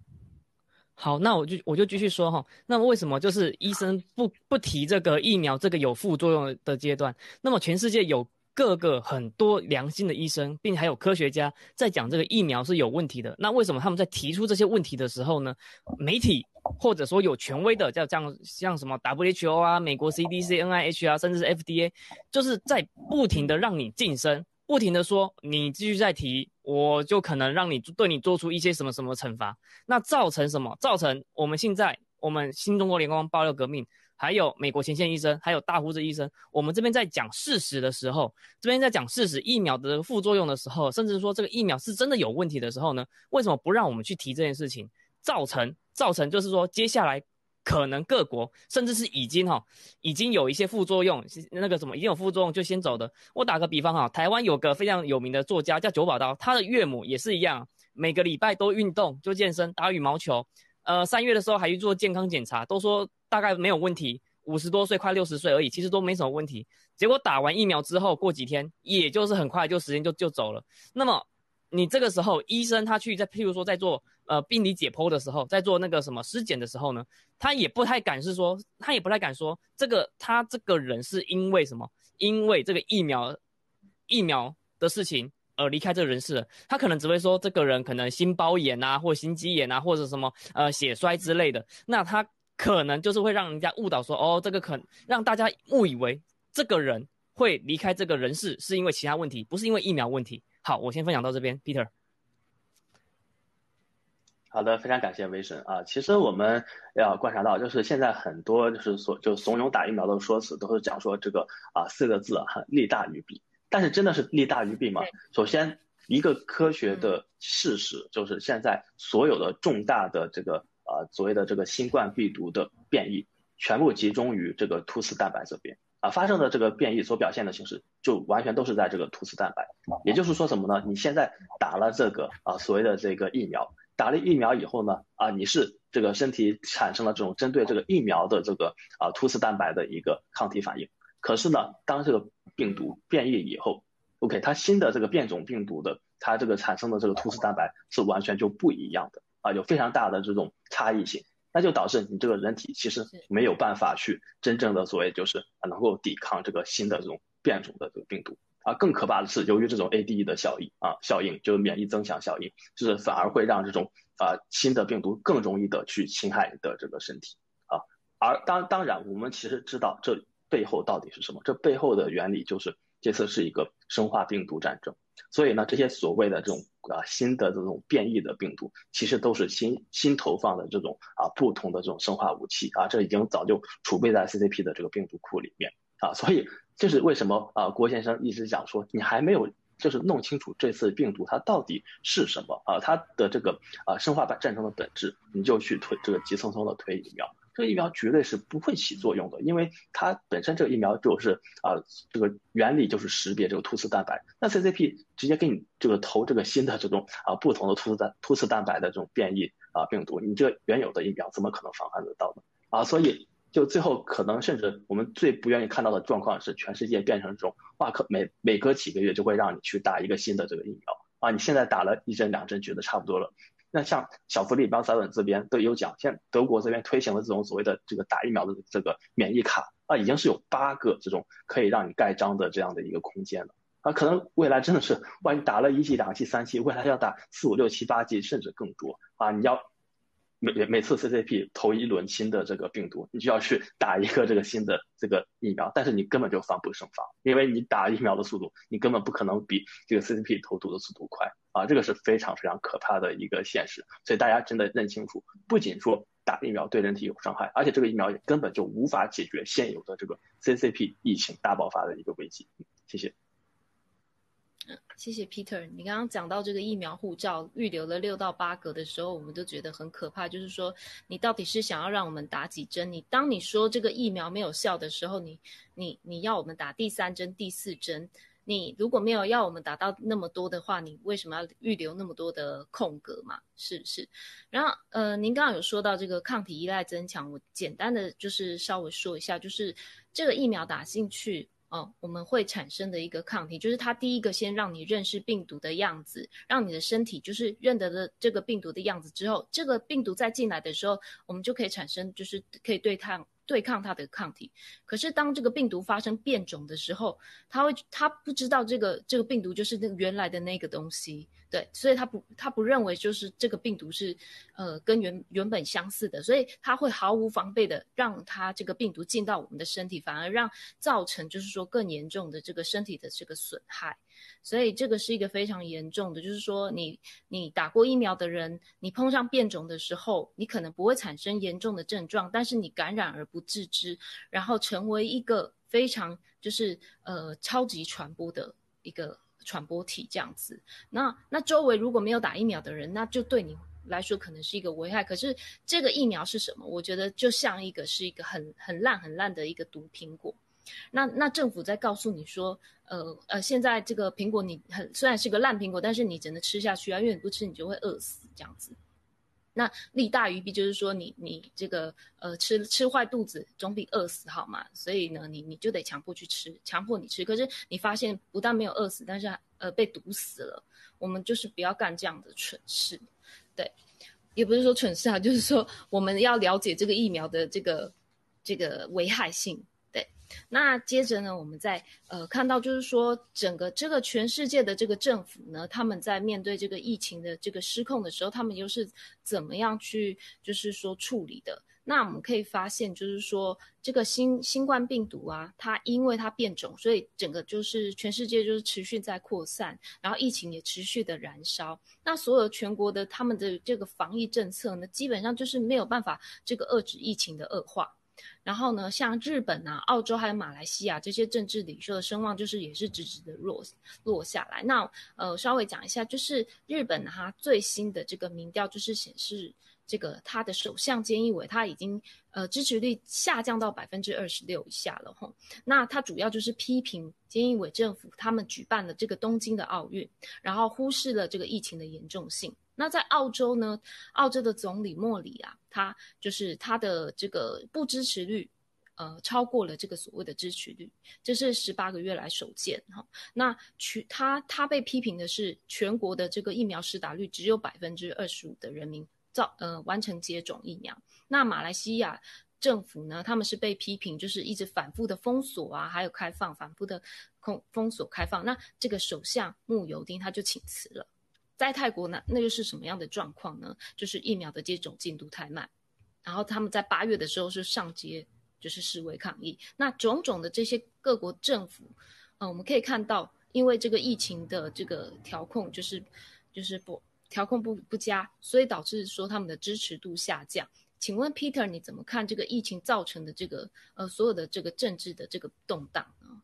好，那我就我就继续说哈。那么为什么就是医生不不提这个疫苗这个有副作用的阶段？那么全世界有各个很多良心的医生，并且还有科学家在讲这个疫苗是有问题的。那为什么他们在提出这些问题的时候呢？媒体或者说有权威的，叫这样像什么 WHO 啊、美国 CDC、NIH 啊，甚至是 FDA，就是在不停的让你晋升。不停的说，你继续再提，我就可能让你对你做出一些什么什么惩罚，那造成什么？造成我们现在我们新中国联邦爆料革命，还有美国前线医生，还有大胡子医生，我们这边在讲事实的时候，这边在讲事实疫苗的副作用的时候，甚至说这个疫苗是真的有问题的时候呢？为什么不让我们去提这件事情？造成造成就是说接下来。可能各国甚至是已经哈，已经有一些副作用，那个什么已经有副作用就先走的。我打个比方哈，台湾有个非常有名的作家叫九宝刀，他的岳母也是一样，每个礼拜都运动，就健身，打羽毛球。呃，三月的时候还去做健康检查，都说大概没有问题，五十多岁快六十岁而已，其实都没什么问题。结果打完疫苗之后，过几天，也就是很快就时间就就走了。那么你这个时候医生他去在譬如说在做。呃，病理解剖的时候，在做那个什么尸检的时候呢，他也不太敢是说，他也不太敢说这个他这个人是因为什么，因为这个疫苗疫苗的事情而离开这个人世的。他可能只会说这个人可能心包炎啊，或心肌炎啊，或者什么呃血衰之类的。那他可能就是会让人家误导说，哦，这个可让大家误以为这个人会离开这个人世是因为其他问题，不是因为疫苗问题。好，我先分享到这边，Peter。好的，非常感谢威神啊。其实我们要观察到，就是现在很多就是所就怂恿打疫苗的说辞，都是讲说这个啊四个字啊，利大于弊。但是真的是利大于弊吗？首先，一个科学的事实就是现在所有的重大的这个啊所谓的这个新冠病毒的变异，全部集中于这个突刺蛋白这边啊发生的这个变异所表现的形式，就完全都是在这个突刺蛋白。也就是说什么呢？你现在打了这个啊所谓的这个疫苗。打了疫苗以后呢，啊，你是这个身体产生了这种针对这个疫苗的这个啊突刺蛋白的一个抗体反应。可是呢，当这个病毒变异以后，OK，它新的这个变种病毒的它这个产生的这个突刺蛋白是完全就不一样的啊，有非常大的这种差异性，那就导致你这个人体其实没有办法去真正的所谓就是能够抵抗这个新的这种变种的这个病毒。啊，更可怕的是，由于这种 ADE 的效应啊，效应就是免疫增强效应，就是反而会让这种啊新的病毒更容易的去侵害你的这个身体啊。而当当然，我们其实知道这背后到底是什么，这背后的原理就是这次是一个生化病毒战争。所以呢，这些所谓的这种啊新的这种变异的病毒，其实都是新新投放的这种啊不同的这种生化武器啊，这已经早就储备在 CCP 的这个病毒库里面啊，所以。这是为什么啊？郭先生一直讲说，你还没有就是弄清楚这次病毒它到底是什么啊？它的这个啊生化战争的本质，你就去推这个急匆匆的推疫苗，这个疫苗绝对是不会起作用的，因为它本身这个疫苗就是啊这个原理就是识别这个突刺蛋白，那 CCP 直接给你这个投这个新的这种啊不同的突刺蛋突刺蛋白的这种变异啊病毒，你这原有的疫苗怎么可能防范得到呢？啊，所以。就最后可能甚至我们最不愿意看到的状况是，全世界变成这种哇，可每每隔几个月就会让你去打一个新的这个疫苗啊，你现在打了一针两针觉得差不多了，那像小福利、邦萨文这边都有讲，现德国这边推行了这种所谓的这个打疫苗的这个免疫卡啊，已经是有八个这种可以让你盖章的这样的一个空间了啊，可能未来真的是万一打了一剂、两剂、三剂，未来要打四五六七八剂甚至更多啊，你要。每每次 CCP 投一轮新的这个病毒，你就要去打一个这个新的这个疫苗，但是你根本就防不胜防，因为你打疫苗的速度，你根本不可能比这个 CCP 投毒的速度快啊！这个是非常非常可怕的一个现实，所以大家真的认清楚，不仅说打疫苗对人体有伤害，而且这个疫苗也根本就无法解决现有的这个 CCP 疫情大爆发的一个危机。谢谢。嗯，谢谢 Peter。你刚刚讲到这个疫苗护照预留了六到八格的时候，我们都觉得很可怕。就是说，你到底是想要让我们打几针？你当你说这个疫苗没有效的时候，你你你要我们打第三针、第四针？你如果没有要我们打到那么多的话，你为什么要预留那么多的空格嘛？是不是？然后呃，您刚刚有说到这个抗体依赖增强，我简单的就是稍微说一下，就是这个疫苗打进去。哦，我们会产生的一个抗体，就是它第一个先让你认识病毒的样子，让你的身体就是认得了这个病毒的样子之后，这个病毒再进来的时候，我们就可以产生就是可以对抗对抗它的抗体。可是当这个病毒发生变种的时候，它会它不知道这个这个病毒就是那原来的那个东西。对，所以他不，他不认为就是这个病毒是，呃，跟原原本相似的，所以他会毫无防备的让他这个病毒进到我们的身体，反而让造成就是说更严重的这个身体的这个损害。所以这个是一个非常严重的，就是说你你打过疫苗的人，你碰上变种的时候，你可能不会产生严重的症状，但是你感染而不自知，然后成为一个非常就是呃超级传播的一个。传播体这样子，那那周围如果没有打疫苗的人，那就对你来说可能是一个危害。可是这个疫苗是什么？我觉得就像一个是一个很很烂很烂的一个毒苹果。那那政府在告诉你说，呃呃，现在这个苹果你很虽然是个烂苹果，但是你只能吃下去啊，因为你不吃你就会饿死这样子。那利大于弊，就是说你你这个呃吃吃坏肚子总比饿死好嘛，所以呢你你就得强迫去吃，强迫你吃。可是你发现不但没有饿死，但是呃被毒死了。我们就是不要干这样的蠢事，对，也不是说蠢事啊，就是说我们要了解这个疫苗的这个这个危害性。那接着呢，我们再呃看到，就是说整个这个全世界的这个政府呢，他们在面对这个疫情的这个失控的时候，他们又是怎么样去就是说处理的？那我们可以发现，就是说这个新新冠病毒啊，它因为它变种，所以整个就是全世界就是持续在扩散，然后疫情也持续的燃烧。那所有全国的他们的这个防疫政策呢，基本上就是没有办法这个遏制疫情的恶化。然后呢，像日本啊、澳洲还有马来西亚这些政治领袖的声望，就是也是直直的落落下来。那呃，稍微讲一下，就是日本哈最新的这个民调，就是显示这个他的首相菅义伟他已经呃支持率下降到百分之二十六以下了吼。那他主要就是批评菅义伟政府他们举办了这个东京的奥运，然后忽视了这个疫情的严重性。那在澳洲呢？澳洲的总理莫里啊，他就是他的这个不支持率，呃，超过了这个所谓的支持率，这是十八个月来首见哈。那全他他被批评的是全国的这个疫苗施打率只有百分之二十五的人民造呃完成接种疫苗。那马来西亚政府呢，他们是被批评就是一直反复的封锁啊，还有开放反复的空封锁开放。那这个首相穆尤丁他就请辞了。在泰国呢，那又是什么样的状况呢？就是疫苗的接种进度太慢，然后他们在八月的时候是上街，就是示威抗议。那种种的这些各国政府，嗯，我们可以看到，因为这个疫情的这个调控，就是就是不调控不不佳，所以导致说他们的支持度下降。请问 Peter，你怎么看这个疫情造成的这个呃所有的这个政治的这个动荡呢？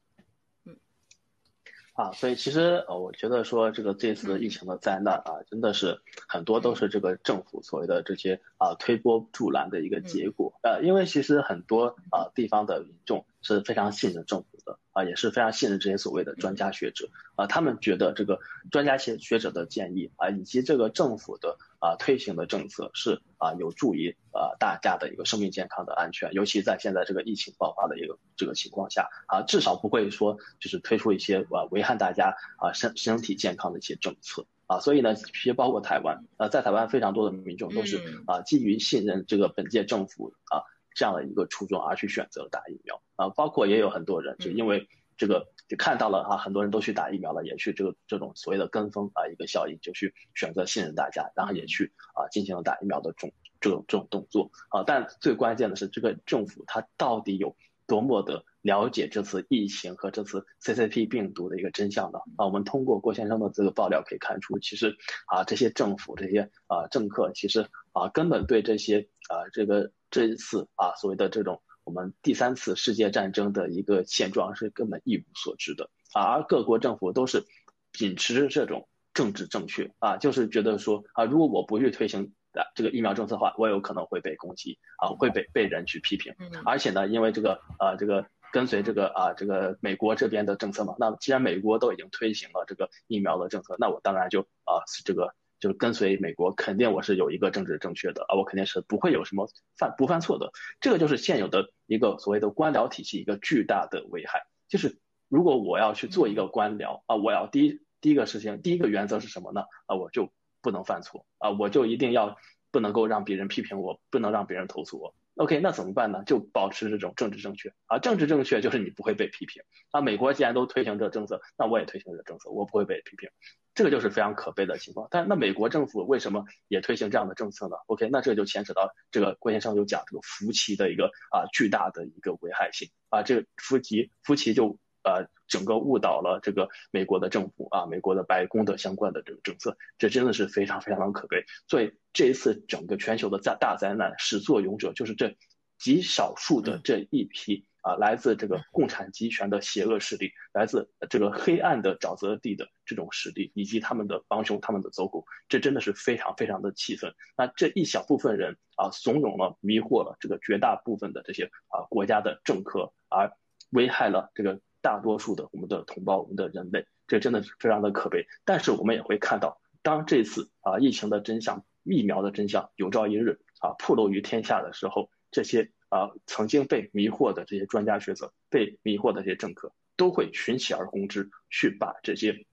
啊，所以其实呃，我觉得说这个这次疫情的灾难啊，真的是很多都是这个政府所谓的这些啊推波助澜的一个结果。呃，因为其实很多啊地方的民众是非常信任政府的啊，也是非常信任这些所谓的专家学者。啊，他们觉得这个专家学学者的建议啊，以及这个政府的。啊，推行的政策是啊，有助于啊大家的一个生命健康的安全，尤其在现在这个疫情爆发的一个这个情况下。啊，至少不会说就是推出一些啊危害大家啊身身体健康的一些政策。啊，所以呢，其实包括台湾啊，在台湾非常多的民众都是啊基于信任这个本届政府啊这样的一个初衷而去选择打疫苗啊，包括也有很多人就因为。这个就看到了啊，很多人都去打疫苗了，也去这个这种所谓的跟风啊一个效应，就去选择信任大家，然后也去啊进行了打疫苗的这种这种这种动作啊。但最关键的是，这个政府它到底有多么的了解这次疫情和这次 CCP 病毒的一个真相的？啊，我们通过郭先生的这个爆料可以看出，其实啊，这些政府这些啊政客，其实啊根本对这些啊这个这一次啊所谓的这种我们第三次世界战争的一个现状是根本一无所知的啊，而各国政府都是秉持着这种政治正确啊，就是觉得说啊，如果我不去推行。的这个疫苗政策的话，我有可能会被攻击啊，会被被人去批评。而且呢，因为这个呃，这个跟随这个啊，这个美国这边的政策嘛，那既然美国都已经推行了这个疫苗的政策，那我当然就啊，这个就跟随美国，肯定我是有一个政治正确的啊，我肯定是不会有什么犯不犯错的。这个就是现有的一个所谓的官僚体系一个巨大的危害。就是如果我要去做一个官僚啊，我要第一第一个事情，第一个原则是什么呢？啊，我就。不能犯错啊！我就一定要不能够让别人批评我，不能让别人投诉我。OK，那怎么办呢？就保持这种政治正确啊！政治正确就是你不会被批评啊。美国既然都推行这政策，那我也推行这政策，我不会被批评。这个就是非常可悲的情况。但那美国政府为什么也推行这样的政策呢？OK，那这就牵扯到这个郭先生就讲这个福奇的一个啊巨大的一个危害性啊。这个福奇福奇就。呃，整个误导了这个美国的政府啊，美国的白宫的相关的这个政策，这真的是非常非常的可悲。所以这一次整个全球的灾大灾难始作俑者就是这极少数的这一批啊，来自这个共产集权的邪恶势力，来自这个黑暗的沼泽地的这种势力，以及他们的帮凶、他们的走狗，这真的是非常非常的气愤。那这一小部分人啊，怂恿了、迷惑了这个绝大部分的这些啊国家的政客，而危害了这个。大多数的我们的同胞，我们的人类，这真的是非常的可悲。但是我们也会看到，当这次啊疫情的真相、疫苗的真相有朝一日啊暴露于天下的时候，这些啊曾经被迷惑的这些专家学者、被迷惑的这些政客，都会群起而攻之，去把这些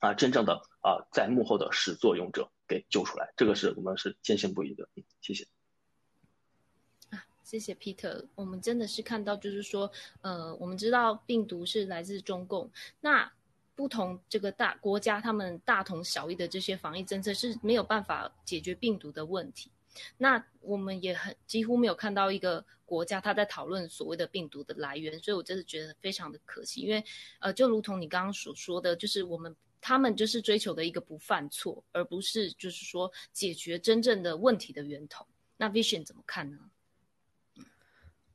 啊真正的啊在幕后的始作俑者给救出来。这个是我们是坚信不疑的。嗯，谢谢。谢谢 Peter，我们真的是看到，就是说，呃，我们知道病毒是来自中共，那不同这个大国家，他们大同小异的这些防疫政策是没有办法解决病毒的问题。那我们也很几乎没有看到一个国家他在讨论所谓的病毒的来源，所以我真的觉得非常的可惜，因为呃，就如同你刚刚所说的，就是我们他们就是追求的一个不犯错，而不是就是说解决真正的问题的源头。那 Vision 怎么看呢？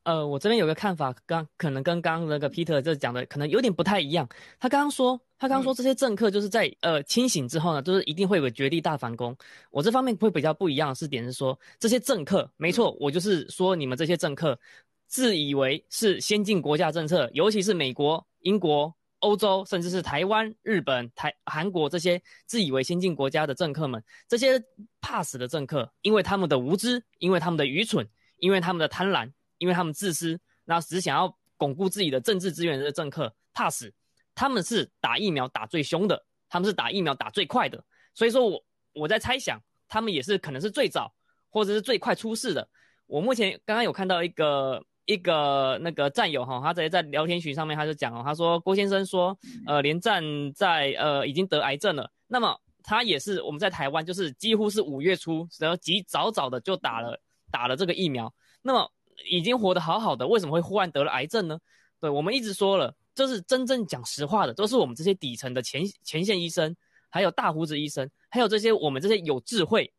呃，我这边有个看法，刚可能跟刚刚那个 Peter 这讲的可能有点不太一样。他刚刚说，他刚刚说这些政客就是在呃清醒之后呢，就是一定会有个绝地大反攻。我这方面会比较不一样的是点是说，这些政客，没错，我就是说你们这些政客自以为是先进国家政策，尤其是美国、英国、欧洲，甚至是台湾、日本、台韩国这些自以为先进国家的政客们，这些怕死的政客，因为他们的无知，因为他们的愚蠢，因为他们的贪婪。因为他们自私，然后只想要巩固自己的政治资源的政客怕死，他们是打疫苗打最凶的，他们是打疫苗打最快的，所以说我我在猜想，他们也是可能是最早或者是最快出事的。我目前刚刚有看到一个一个那个战友哈，他直接在聊天群上面他就讲哦，他说郭先生说，呃，连战在呃已经得癌症了，那么他也是我们在台湾就是几乎是五月初然后及早早的就打了打了这个疫苗，那么。已经活得好好的，为什么会忽然得了癌症呢？对我们一直说了，就是真正讲实话的，都是我们这些底层的前前线医生，还有大胡子医生，还有这些我们这些有智慧，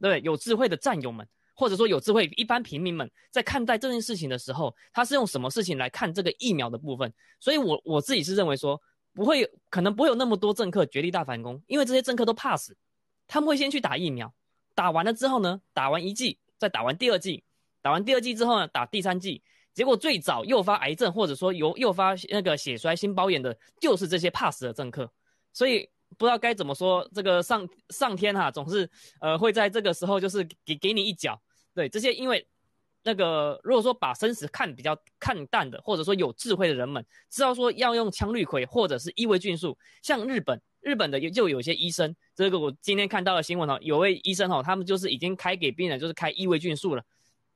对有智慧的战友们，或者说有智慧一般平民们，在看待这件事情的时候，他是用什么事情来看这个疫苗的部分？所以，我我自己是认为说，不会，可能不会有那么多政客绝地大反攻，因为这些政客都怕死，他们会先去打疫苗，打完了之后呢，打完一剂，再打完第二剂。打完第二剂之后呢，打第三剂，结果最早诱发癌症或者说由诱发那个血栓、心包炎的，就是这些怕死的政客。所以不知道该怎么说，这个上上天哈，总是呃会在这个时候就是给给你一脚。对这些，因为那个如果说把生死看比较看淡的，或者说有智慧的人们，知道说要用羟氯喹或者是异维菌素，像日本日本的就有些医生，这个我今天看到的新闻哦，有位医生哦，他们就是已经开给病人就是开异维菌素了。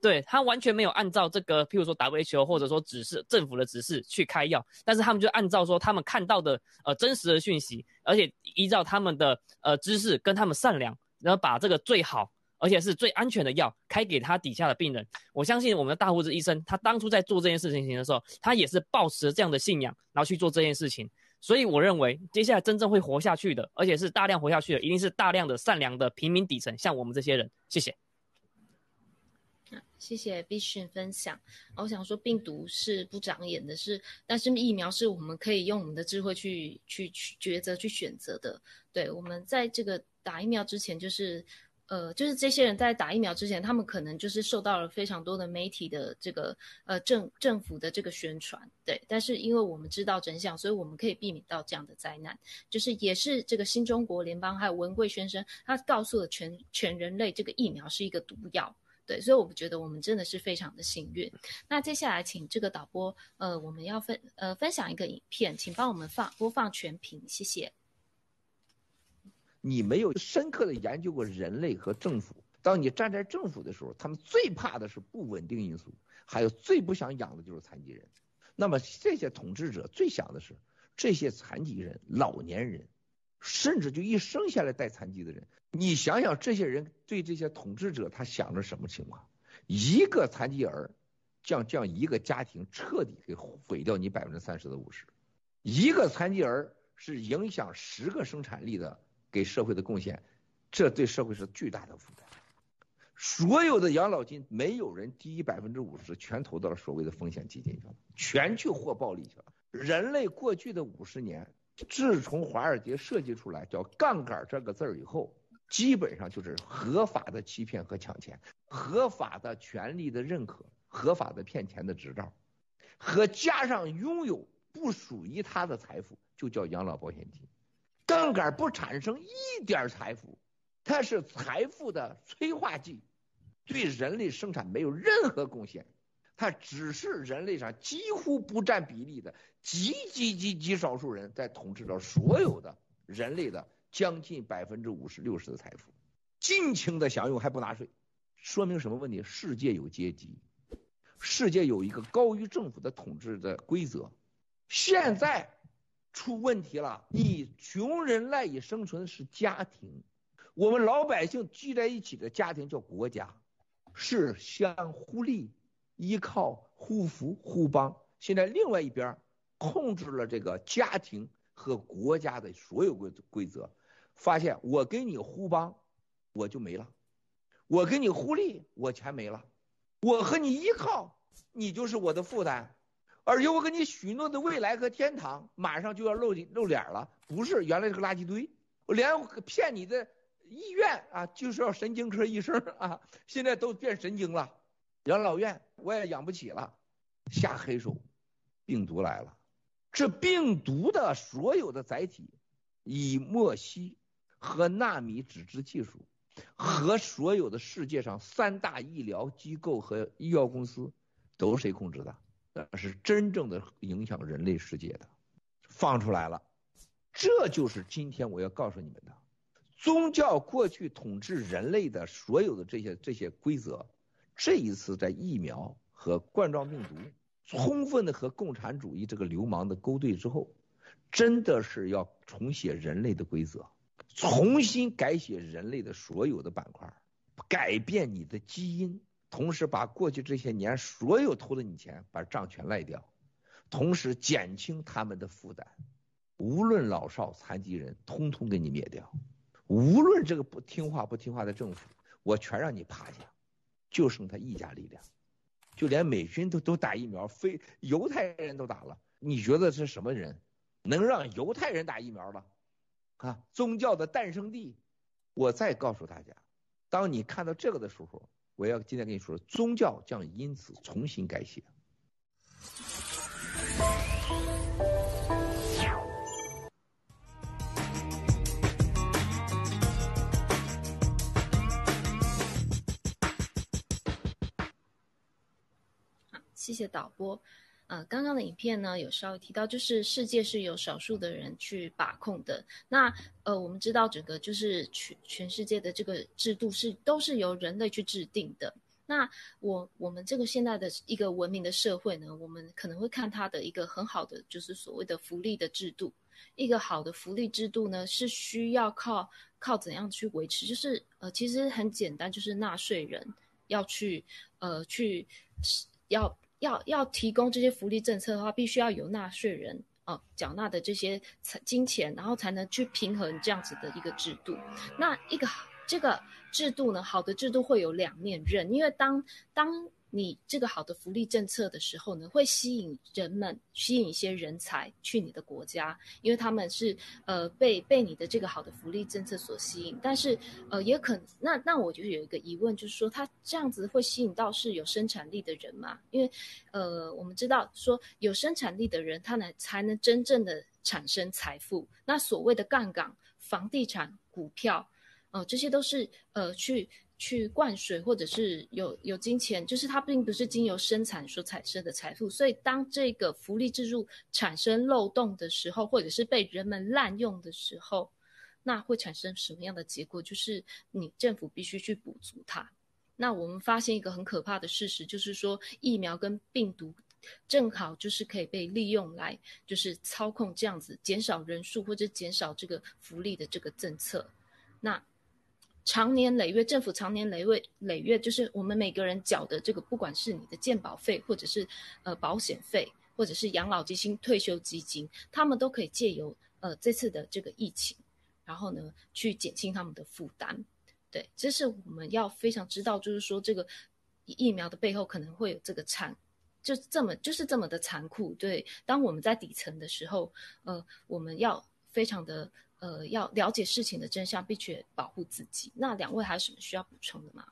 对他完全没有按照这个，譬如说 WHO 或者说指示政府的指示去开药，但是他们就按照说他们看到的呃真实的讯息，而且依照他们的呃知识跟他们善良，然后把这个最好而且是最安全的药，开给他底下的病人。我相信我们的大胡子医生，他当初在做这件事情的时候，他也是抱持这样的信仰，然后去做这件事情。所以我认为，接下来真正会活下去的，而且是大量活下去的，一定是大量的善良的平民底层，像我们这些人。谢谢。谢谢 Vision 分享。我想说，病毒是不长眼的，是，但是疫苗是我们可以用我们的智慧去去去抉择、去选择的。对，我们在这个打疫苗之前，就是。呃，就是这些人在打疫苗之前，他们可能就是受到了非常多的媒体的这个呃政政府的这个宣传，对。但是因为我们知道真相，所以我们可以避免到这样的灾难。就是也是这个新中国联邦还有文贵先生，他告诉了全全人类，这个疫苗是一个毒药，对。所以我们觉得我们真的是非常的幸运。那接下来请这个导播，呃，我们要分呃分享一个影片，请帮我们放播放全屏，谢谢。你没有深刻的研究过人类和政府。当你站在政府的时候，他们最怕的是不稳定因素，还有最不想养的就是残疾人。那么这些统治者最想的是这些残疾人、老年人，甚至就一生下来带残疾的人。你想想，这些人对这些统治者他想着什么情况？一个残疾儿将将一个家庭彻底给毁掉你百分之三十的五十，一个残疾儿是影响十个生产力的。给社会的贡献，这对社会是巨大的负担。所有的养老金，没有人低于百分之五十全投到了所谓的风险基金去了，全去获暴利去了。人类过去的五十年，自从华尔街设计出来叫杠杆这个字儿以后，基本上就是合法的欺骗和抢钱，合法的权利的认可，合法的骗钱的执照，和加上拥有不属于他的财富，就叫养老保险金。杠杆不产生一点财富，它是财富的催化剂，对人类生产没有任何贡献，它只是人类上几乎不占比例的极极极极少数人在统治着所有的人类的将近百分之五十六十的财富，尽情的享用还不纳税，说明什么问题？世界有阶级，世界有一个高于政府的统治的规则，现在。出问题了！你穷人赖以生存是家庭，我们老百姓聚在一起的家庭叫国家，是相互利、依靠、互扶、互帮。现在另外一边控制了这个家庭和国家的所有规规则，发现我跟你互帮，我就没了；我跟你互利，我钱没了；我和你依靠，你就是我的负担。而且我给你许诺的未来和天堂，马上就要露露脸了，不是原来是个垃圾堆。我连骗你的医院啊，就是要神经科医生啊，现在都变神经了。养老院我也养不起了，下黑手，病毒来了。这病毒的所有的载体，以莫西和纳米纸质技术，和所有的世界上三大医疗机构和医药公司，都是谁控制的？那是真正的影响人类世界的，放出来了，这就是今天我要告诉你们的，宗教过去统治人类的所有的这些这些规则，这一次在疫苗和冠状病毒充分的和共产主义这个流氓的勾兑之后，真的是要重写人类的规则，重新改写人类的所有的板块，改变你的基因。同时把过去这些年所有偷的你钱把账全赖掉，同时减轻他们的负担，无论老少残疾人，通通给你灭掉，无论这个不听话不听话的政府，我全让你趴下，就剩他一家力量，就连美军都都打疫苗，非犹太人都打了，你觉得是什么人能让犹太人打疫苗了？啊，宗教的诞生地，我再告诉大家，当你看到这个的时候。我要今天跟你说，宗教将因此重新改写。谢谢导播。呃，刚刚的影片呢，有稍微提到，就是世界是由少数的人去把控的。那呃，我们知道整个就是全全世界的这个制度是都是由人类去制定的。那我我们这个现在的一个文明的社会呢，我们可能会看它的一个很好的就是所谓的福利的制度。一个好的福利制度呢，是需要靠靠怎样去维持？就是呃，其实很简单，就是纳税人要去呃去要要要提供这些福利政策的话，必须要有纳税人啊缴纳的这些金钱，然后才能去平衡这样子的一个制度。那一个这个制度呢，好的制度会有两面刃，因为当当。你这个好的福利政策的时候呢，会吸引人们，吸引一些人才去你的国家，因为他们是呃被被你的这个好的福利政策所吸引。但是呃也可那那我就有一个疑问，就是说他这样子会吸引到是有生产力的人吗？因为呃我们知道说有生产力的人，他能才能真正的产生财富。那所谓的杠杆、房地产、股票，哦这些都是呃去。去灌水，或者是有有金钱，就是它并不是经由生产所产生的财富。所以，当这个福利制度产生漏洞的时候，或者是被人们滥用的时候，那会产生什么样的结果？就是你政府必须去补足它。那我们发现一个很可怕的事实，就是说疫苗跟病毒正好就是可以被利用来，就是操控这样子减少人数或者减少这个福利的这个政策。那。长年累月，政府长年累月累月，就是我们每个人缴的这个，不管是你的健保费，或者是呃保险费，或者是养老基金、退休基金，他们都可以借由呃这次的这个疫情，然后呢去减轻他们的负担。对，这是我们要非常知道，就是说这个疫苗的背后可能会有这个残，就这么就是这么的残酷。对，当我们在底层的时候，呃，我们要非常的。呃，要了解事情的真相，并且保护自己。那两位还有什么需要补充的吗？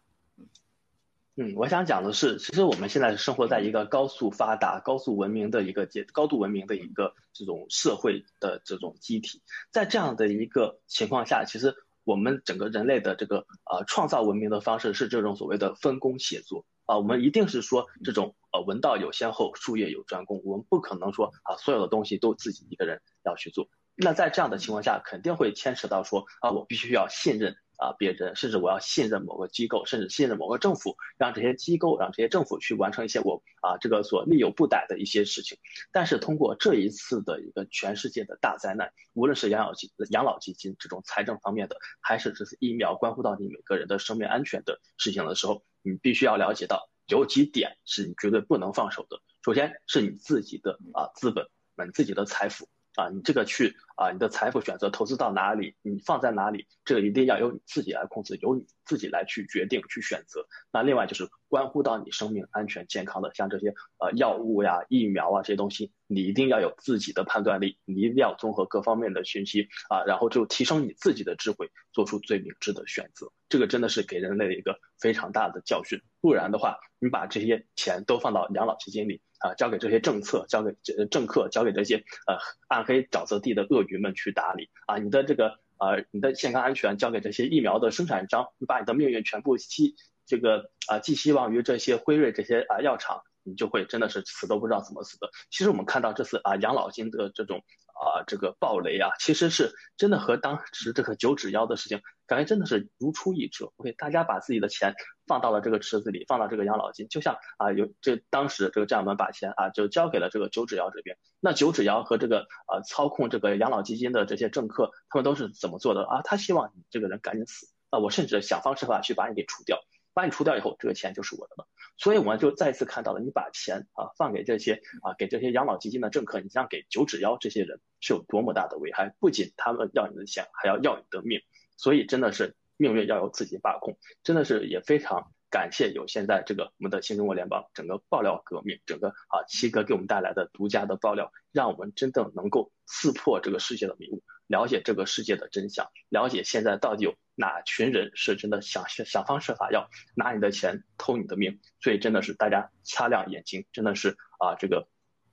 嗯，我想讲的是，其实我们现在生活在一个高速发达、高速文明的一个阶、高度文明的一个这种社会的这种机体。在这样的一个情况下，其实我们整个人类的这个呃创造文明的方式是这种所谓的分工协作啊。我们一定是说这种呃文道有先后，术业有专攻。我们不可能说啊所有的东西都自己一个人要去做。那在这样的情况下，肯定会牵扯到说啊，我必须要信任啊别人，甚至我要信任某个机构，甚至信任某个政府，让这些机构、让这些政府去完成一些我啊这个所力有不逮的一些事情。但是通过这一次的一个全世界的大灾难，无论是养老基养老基金这种财政方面的，还是这次疫苗关乎到你每个人的生命安全的事情的时候，你必须要了解到有几点是你绝对不能放手的。首先是你自己的啊资本，你自己的财富。啊，你这个去啊，你的财富选择投资到哪里，你放在哪里，这个一定要由你自己来控制，由你自己来去决定去选择。那另外就是关乎到你生命安全健康的，像这些呃药物呀、疫苗啊这些东西，你一定要有自己的判断力，你一定要综合各方面的信息啊，然后就提升你自己的智慧，做出最明智的选择。这个真的是给人类一个非常大的教训。不然的话，你把这些钱都放到养老基金里。啊，交给这些政策，交给这政客，交给这些呃暗黑沼泽地的鳄鱼鱼们去打理啊！你的这个呃，你的健康安全交给这些疫苗的生产商，你把你的命运全部寄这个啊寄希望于这些辉瑞这些啊药厂，你就会真的是死都不知道怎么死的。其实我们看到这次啊养老金的这种。啊，这个暴雷啊，其实是真的和当时这个九指妖的事情，感觉真的是如出一辙。OK，大家把自己的钱放到了这个池子里，放到这个养老金，就像啊，有这当时这个战友们把钱啊就交给了这个九指妖这边。那九指妖和这个啊操控这个养老基金的这些政客，他们都是怎么做的啊？他希望你这个人赶紧死啊，我甚至想方设法去把你给除掉。把你除掉以后，这个钱就是我的了。所以我们就再次看到了，你把钱啊放给这些啊给这些养老基金的政客，你像给九指妖这些人是有多么大的危害。不仅他们要你的钱，还要要你的命。所以真的是命运要由自己把控。真的是也非常感谢有现在这个我们的新中国联邦整个爆料革命，整个啊七哥给我们带来的独家的爆料，让我们真正能够刺破这个世界的迷雾，了解这个世界的真相，了解现在到底有。哪群人是真的想想方设法要拿你的钱偷你的命？所以真的是大家擦亮眼睛，真的是啊这个，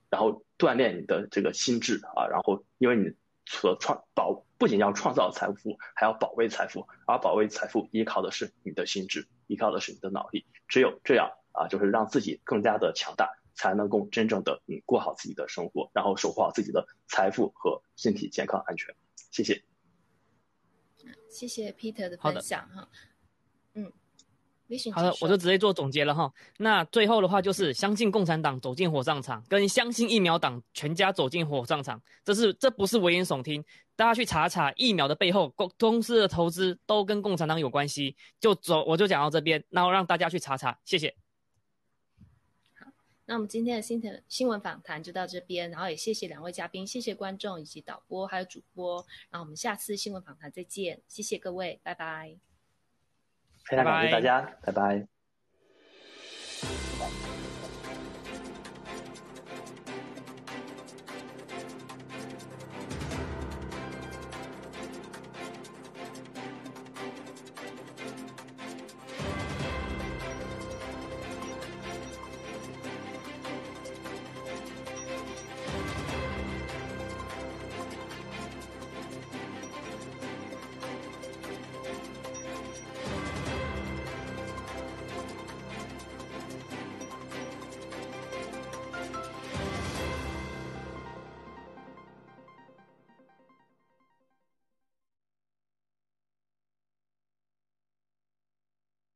然后锻炼你的这个心智啊，然后因为你所创保不仅要创造财富，还要保卫财富，而保卫财富依靠的是你的心智，依靠的是你的脑力。只有这样啊，就是让自己更加的强大，才能够真正的嗯过好自己的生活，然后守护好自己的财富和身体健康安全。谢谢。谢谢 Peter 的分享哈，嗯，好的，我就直接做总结了哈。那最后的话就是相信共产党走进火葬场，跟相信疫苗党全家走进火葬场，这是这不是危言耸听，大家去查查疫苗的背后公公司的投资都跟共产党有关系。就走，我就讲到这边，然后让大家去查查，谢谢。那我们今天的新闻新闻访谈就到这边，然后也谢谢两位嘉宾，谢谢观众以及导播还有主播，然后我们下次新闻访谈再见，谢谢各位，拜拜。非常感谢大家，拜拜。